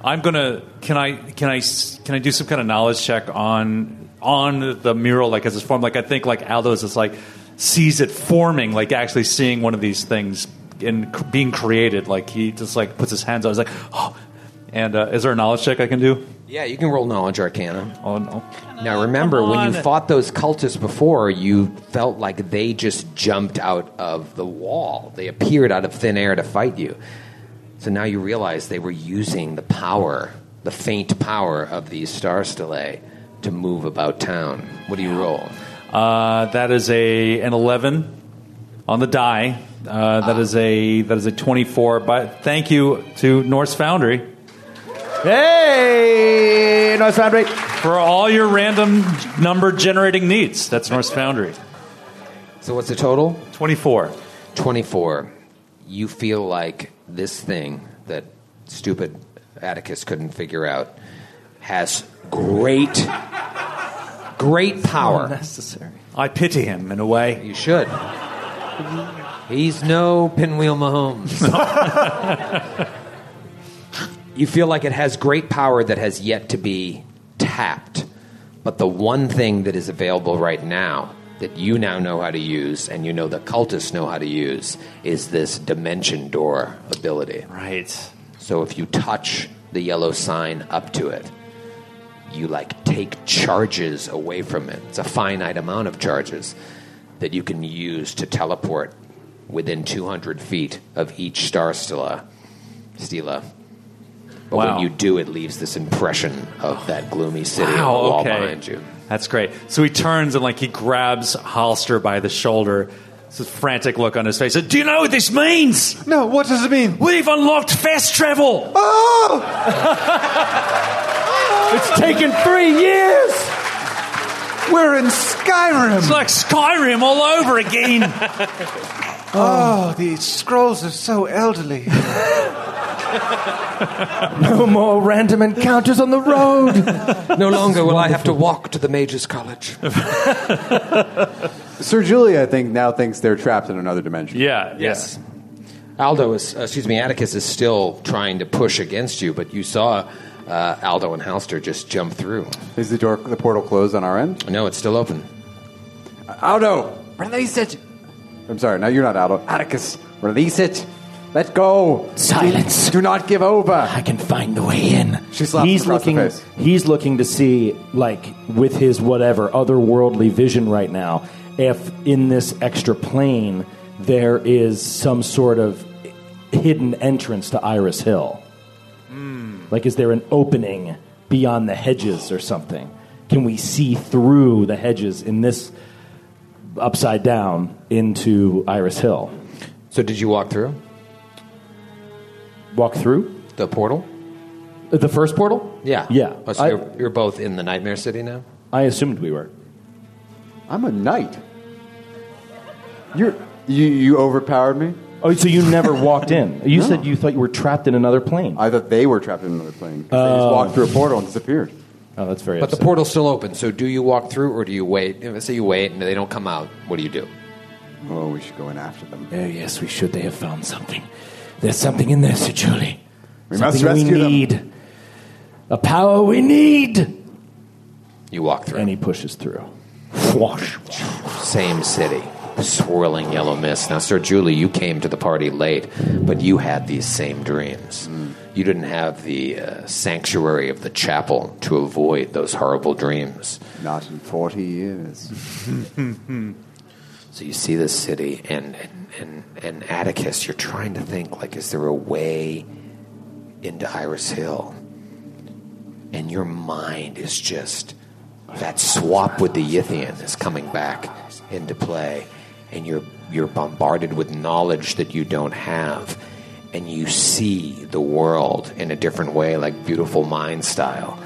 I'm gonna. Can I? Can I? Can I do some kind of knowledge check on on the mural, like as it's formed? Like I think like Aldo's is like sees it forming, like actually seeing one of these things and c- being created. Like he just like puts his hands out. He's like, oh. And uh, is there a knowledge check I can do? Yeah, you can roll knowledge arcana. Oh no. Now remember, when you on. fought those cultists before, you felt like they just jumped out of the wall. They appeared out of thin air to fight you. So now you realize they were using the power, the faint power of these star stellae to move about town. What do you roll? Uh, that is a an eleven on the die. Uh, that is a that is a twenty four. But thank you to Norse Foundry Hey, North Foundry. for all your random number generating needs. That's Norse Foundry. So what's the total? Twenty four. 24. You feel like this thing that stupid Atticus couldn't figure out has great, great power. Necessary. I pity him in a way. You should. He's no Pinwheel Mahomes. you feel like it has great power that has yet to be tapped. But the one thing that is available right now that you now know how to use and you know the cultists know how to use is this dimension door ability. Right. So if you touch the yellow sign up to it, you like take charges away from it. It's a finite amount of charges that you can use to teleport within 200 feet of each star stela. Stela. But Wow. when you do, it leaves this impression of that gloomy city on Wow, the wall okay. behind you. That's great. So he turns and like he grabs Holster by the shoulder. This frantic look on his face. Do you know what this means? No, what does it mean? We've unlocked fast travel. Oh! It's taken three years. We're in Skyrim! It's like Skyrim all over again. Oh, these scrolls are so elderly. No more random encounters on the road. No longer will I have to walk to the Mages College. Sir Julia, I think, now thinks they're trapped in another dimension. yeah. Yes. Aldo is, uh, excuse me, Atticus is still trying to push against you, but you saw uh, Aldo and Halster just jump through. Is the door, the portal closed on our end? No, it's still open. Aldo, release it. I'm sorry, no, you're not Aldo. Atticus, release it. Let go. Silence. Do not give over. I can find the way in. She slaps he's across looking. the face. He's looking to see, like, with his whatever otherworldly vision right now, if in this extra plane there is some sort of hidden entrance to Iris Hill. Like, is there an opening beyond the hedges or something? Can we see through the hedges in this upside down into Iris Hill? So, did you walk through Walk through the portal? the first portal? Yeah. Yeah. Oh, so I- you're, you're both in the Nightmare City now? I assumed we were. I'm a knight. You're, you, you overpowered me? Oh, so you never walked in? You No. said you thought you were trapped in another plane. I thought they were trapped in another plane. 'cause They just oh. walked through a portal and disappeared. oh, that's very. But the portal's still open, so do you walk through or do you wait? If let's say you wait and they don't come out, what do you do? Oh, we should go in after them. Oh, yes, we should. They have found something. There's something in there, Sir Julie. We must something rescue we them. need. A power we need. You walk through. and he pushes through. Whoosh. Same city. Swirling yellow mist. Now, Sir Julie, you came to the party late, but you had these same dreams. You didn't have the uh, sanctuary of the chapel to avoid those horrible dreams. Not in 40 years. So you see this city, and, and, and, and Atticus, you're trying to think, like, is there a way into Iris Hill? And your mind is just, that swap with the Yithian is coming back into play. And you're, you're bombarded with knowledge that you don't have. And you see the world in a different way, like beautiful mind style.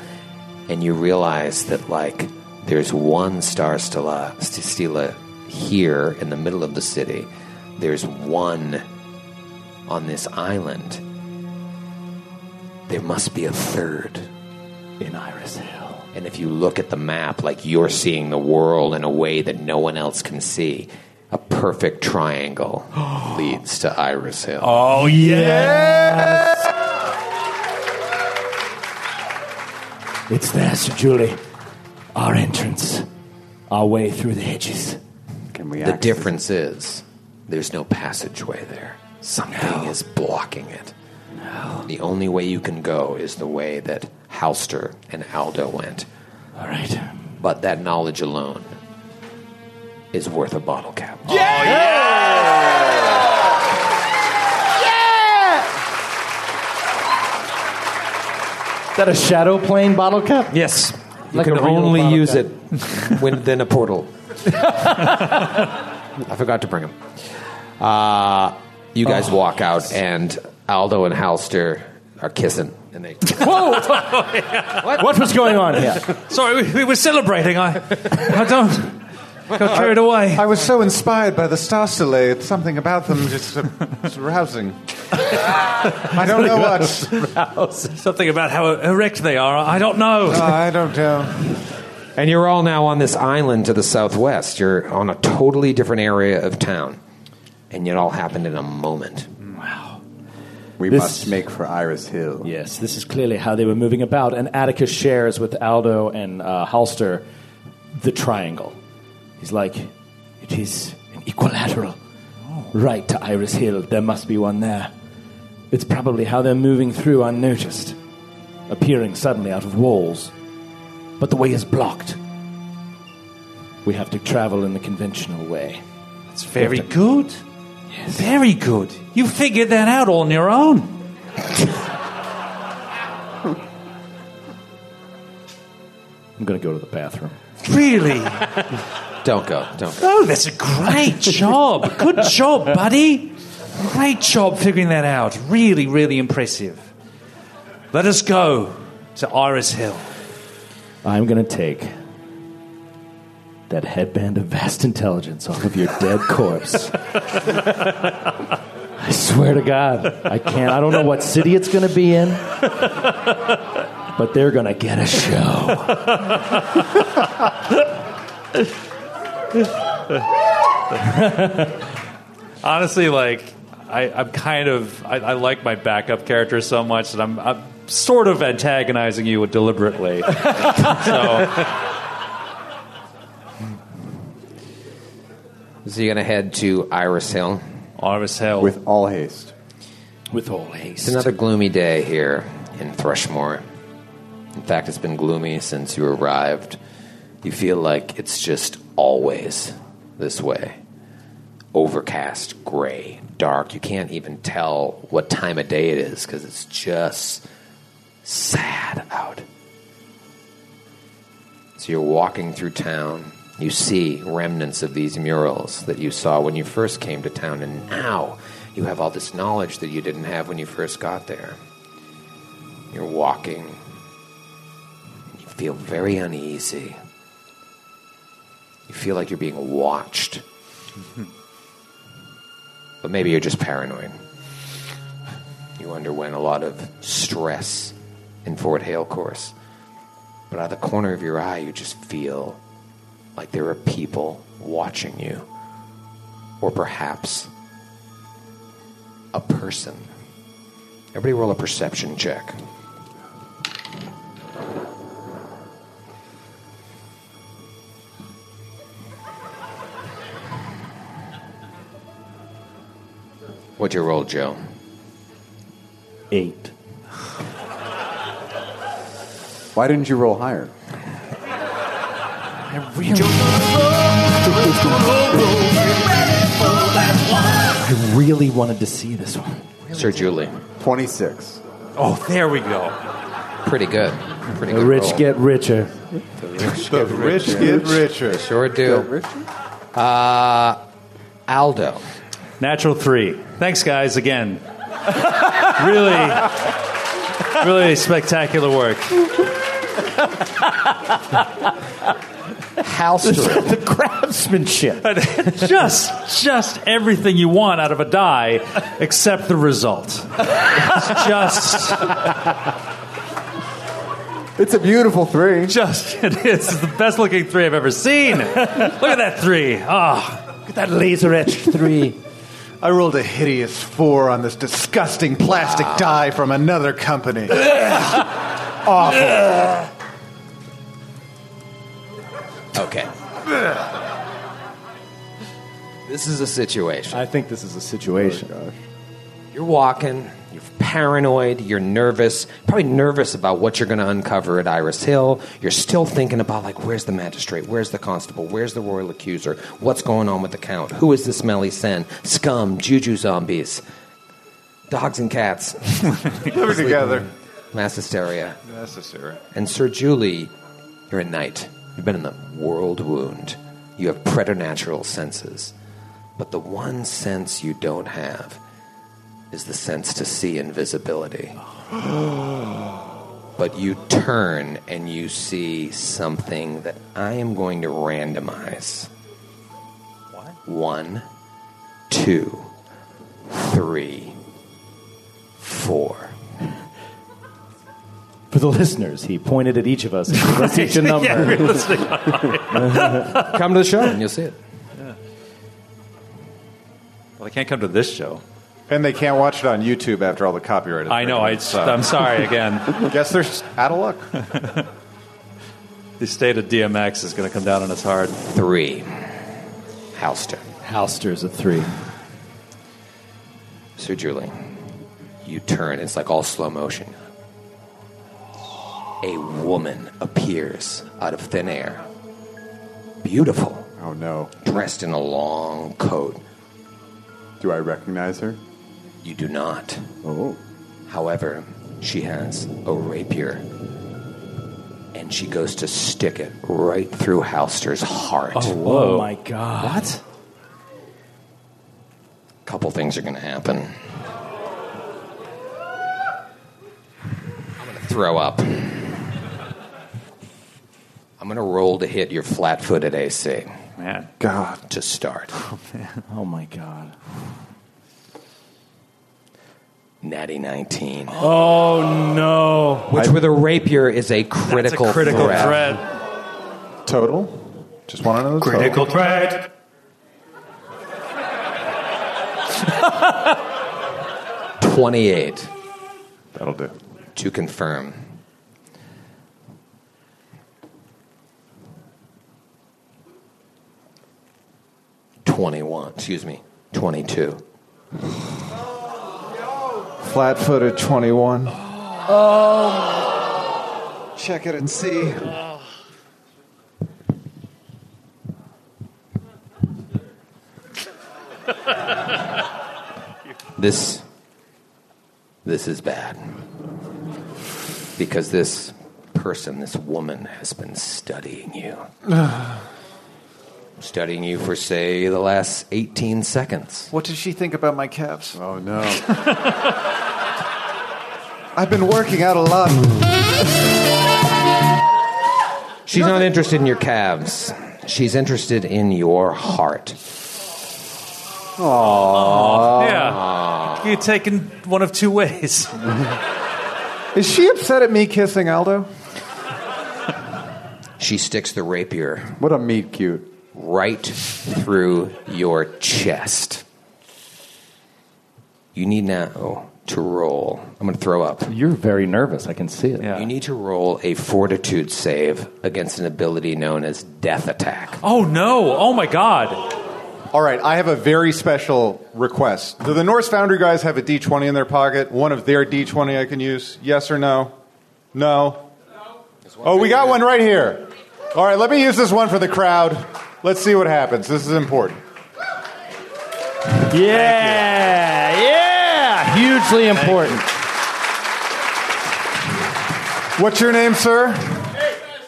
and you realize that like there's one star stela, st- stela here in the middle of the city. There's one on this island. There must be a third In Iris Hill. and if you look at the map, like you're seeing the world in a way that no one else can see, perfect triangle leads to Iris Hill. Oh yeah. It's there, Sir Julie. Our entrance. Our way through the hedges. Can we the difference is there's no passageway there. Something is blocking it. The only way you can go is the way that Halster and Aldo went. All right. But that knowledge alone is worth a bottle cap. Yeah! Yeah! Is that a shadow plane bottle cap? Yes. You Like can only use cap. it within a portal. I forgot to bring them. Uh, you guys Oh. walk out, and Aldo and Halster are kissing, and they. Whoa! What was going on here? Sorry, we, we were celebrating. I, I don't got carried away. I was so inspired by the star stelae. Something about them just uh, it's rousing. I don't know what. Something about how erect they are. I don't know. I don't know. And you're all now on this island to the southwest. You're on a totally different area of town, and it all happened in a moment. Wow. We This- must make for Iris Hill. Yes, this is clearly how they were moving about, and Atticus shares with Aldo and uh, Halster the triangle. He's like, it is an equilateral. Right to Iris Hill, there must be one there. It's probably how they're moving through unnoticed, appearing suddenly out of walls. But the way is blocked. We have to travel in the conventional way. That's very good. Yes. Very good. You figured that out on your own. I'm going to go to the bathroom. Really? Don't go. Don't go. Oh, that's a great job. Good job, buddy. Great job figuring that out. Really, really impressive. Let us go to Iris Hill. I'm going to take that headband of vast intelligence off of your dead corpse. I swear to God, I can't. I don't know what city it's going to be in, but they're going to get a show. Honestly, like, I, I'm kind of, I, I like my backup character so much that I'm, I'm sort of antagonizing you deliberately. so, So you're gonna head to Iris Hill. Iris Hill. With all haste. With all haste. It's another gloomy day here in Thrushmoor. In fact, it's been gloomy since you arrived. You feel like it's just always this way. Overcast, gray, dark. You can't even tell what time of day it is because it's just sad out. So you're walking through town. You see remnants of these murals that you saw when you first came to town, and now you have all this knowledge that you didn't have when you first got there. You're walking. And you feel very uneasy. You feel like you're being watched. but maybe you're just paranoid. You underwent a lot of stress in Fort Hailcourse. But out of the corner of your eye, you just feel like there are people watching you. Or perhaps a person. Everybody roll a perception check. What'd you roll, Joe? Eight. Why didn't you roll higher? I really I really wanted to see this one. Sir Julie. 26. oh, there we go. Pretty good. Pretty The good. rich roll. get richer. The rich get richer. Sure do. Uh, Aldo. Natural three. Thanks, guys, again. really, really spectacular work. Halstrom. the craftsmanship. just just everything you want out of a die except the result. It's just It's a beautiful three. just it is It's the best looking three I've ever seen. Look at that three. Oh, Look at that laser etched three. I rolled a hideous four on this disgusting plastic ah. die from another company. Awful. Okay. This is a situation. I think this is a situation. Oh, You're walking, you're paranoid, you're nervous, probably nervous about what you're going to uncover at Iris Hill. You're still thinking about, like, where's the magistrate? Where's the constable? Where's the royal accuser? What's going on with the count? Who is this Melly Sen? Scum, juju zombies, dogs and cats, Living together. mass hysteria. Necessary. And Sir Julie, you're a knight. You've been in the world wound. You have preternatural senses. But the one sense you don't have is the sense to see invisibility. but you turn and you see something that I am going to randomize. What? One, two, three, four. For the listeners, he pointed at each of us and gave us each a number. Come to the show and you'll see it. well, I can't come to this show. And they can't watch it on YouTube after all the copyright. I know. I, so. I'm sorry again. guess they're out of luck. The state of DMX is going to come down on us hard. Three. Halster. Halster's a three. Sir Julie, you turn. It's like all slow motion. A woman appears out of thin air. Beautiful, Oh no. dressed in a long coat. Do I recognize her? You do not. Oh. However, she has a rapier. And she goes to stick it right through Halster's heart. Oh, oh my god. What? A couple things are going to happen. I'm going to throw up. I'm going to roll to hit your flat footed AC Man. God. to start. Oh, man. Oh my god. Natty 19. Oh no. Which, with a rapier, is a That's critical, a critical threat. threat. Total? Just want to know the total. Critical threat. 28 That'll do. to confirm. Twenty-one. Excuse me. Twenty-two. Flat footed 21. Oh. Check it and see. This. This is bad. Because this person, this woman, has been studying you. studying you for, say, the last 18 seconds. What does she think about my calves? Oh no. I've been working out a lot. She's not interested in your calves. She's interested in your heart. Oh. Yeah. You're taken one of two ways. Is she upset at me kissing Aldo? She sticks the rapier What a meat cute. Right through your chest. You need now to roll. I'm going to throw up. You're very nervous. I can see it. Yeah. You need to roll a fortitude save against an ability known as Death Attack. Oh no! Oh my God! All right, I have a very special request. Do the Norse Foundry guys have a D20 in their pocket? One of their D20 I can use? Yes or no? No? Oh, we got one right here. All right, let me use this one for the crowd. Let's see what happens. This is important. Yeah, yeah, hugely important. What's your name, sir?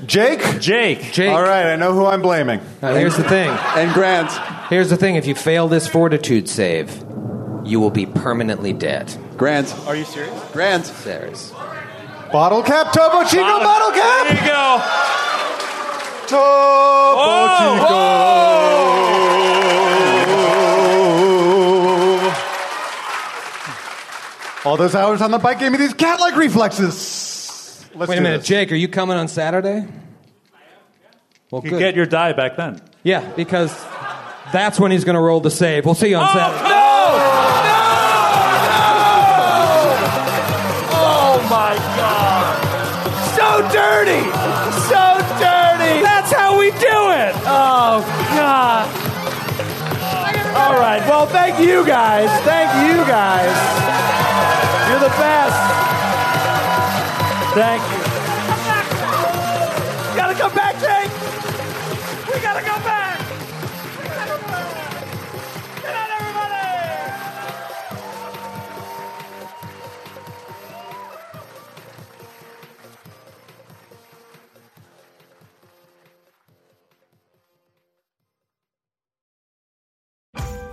Jake? Jake. Jake, All right, I know who I'm blaming. now here's the thing. And Grant. Here's the thing. If you fail this fortitude save, you will be permanently dead. Grant. Are you serious? Grant. Serious. Bottle cap, Topo Chico, bottle cap. There you go. Topo Chico. All those hours on the bike gave me these cat-like reflexes. Let's Wait a minute, this. Jake, are you coming on Saturday? Well, You good. get your die back then. yeah, because that's when he's going to roll the save. We'll see you on oh, Saturday. No! No! No! Oh my god! So dirty! Oh god! All right. Well, thank you guys. Thank you guys. You're the best. Thank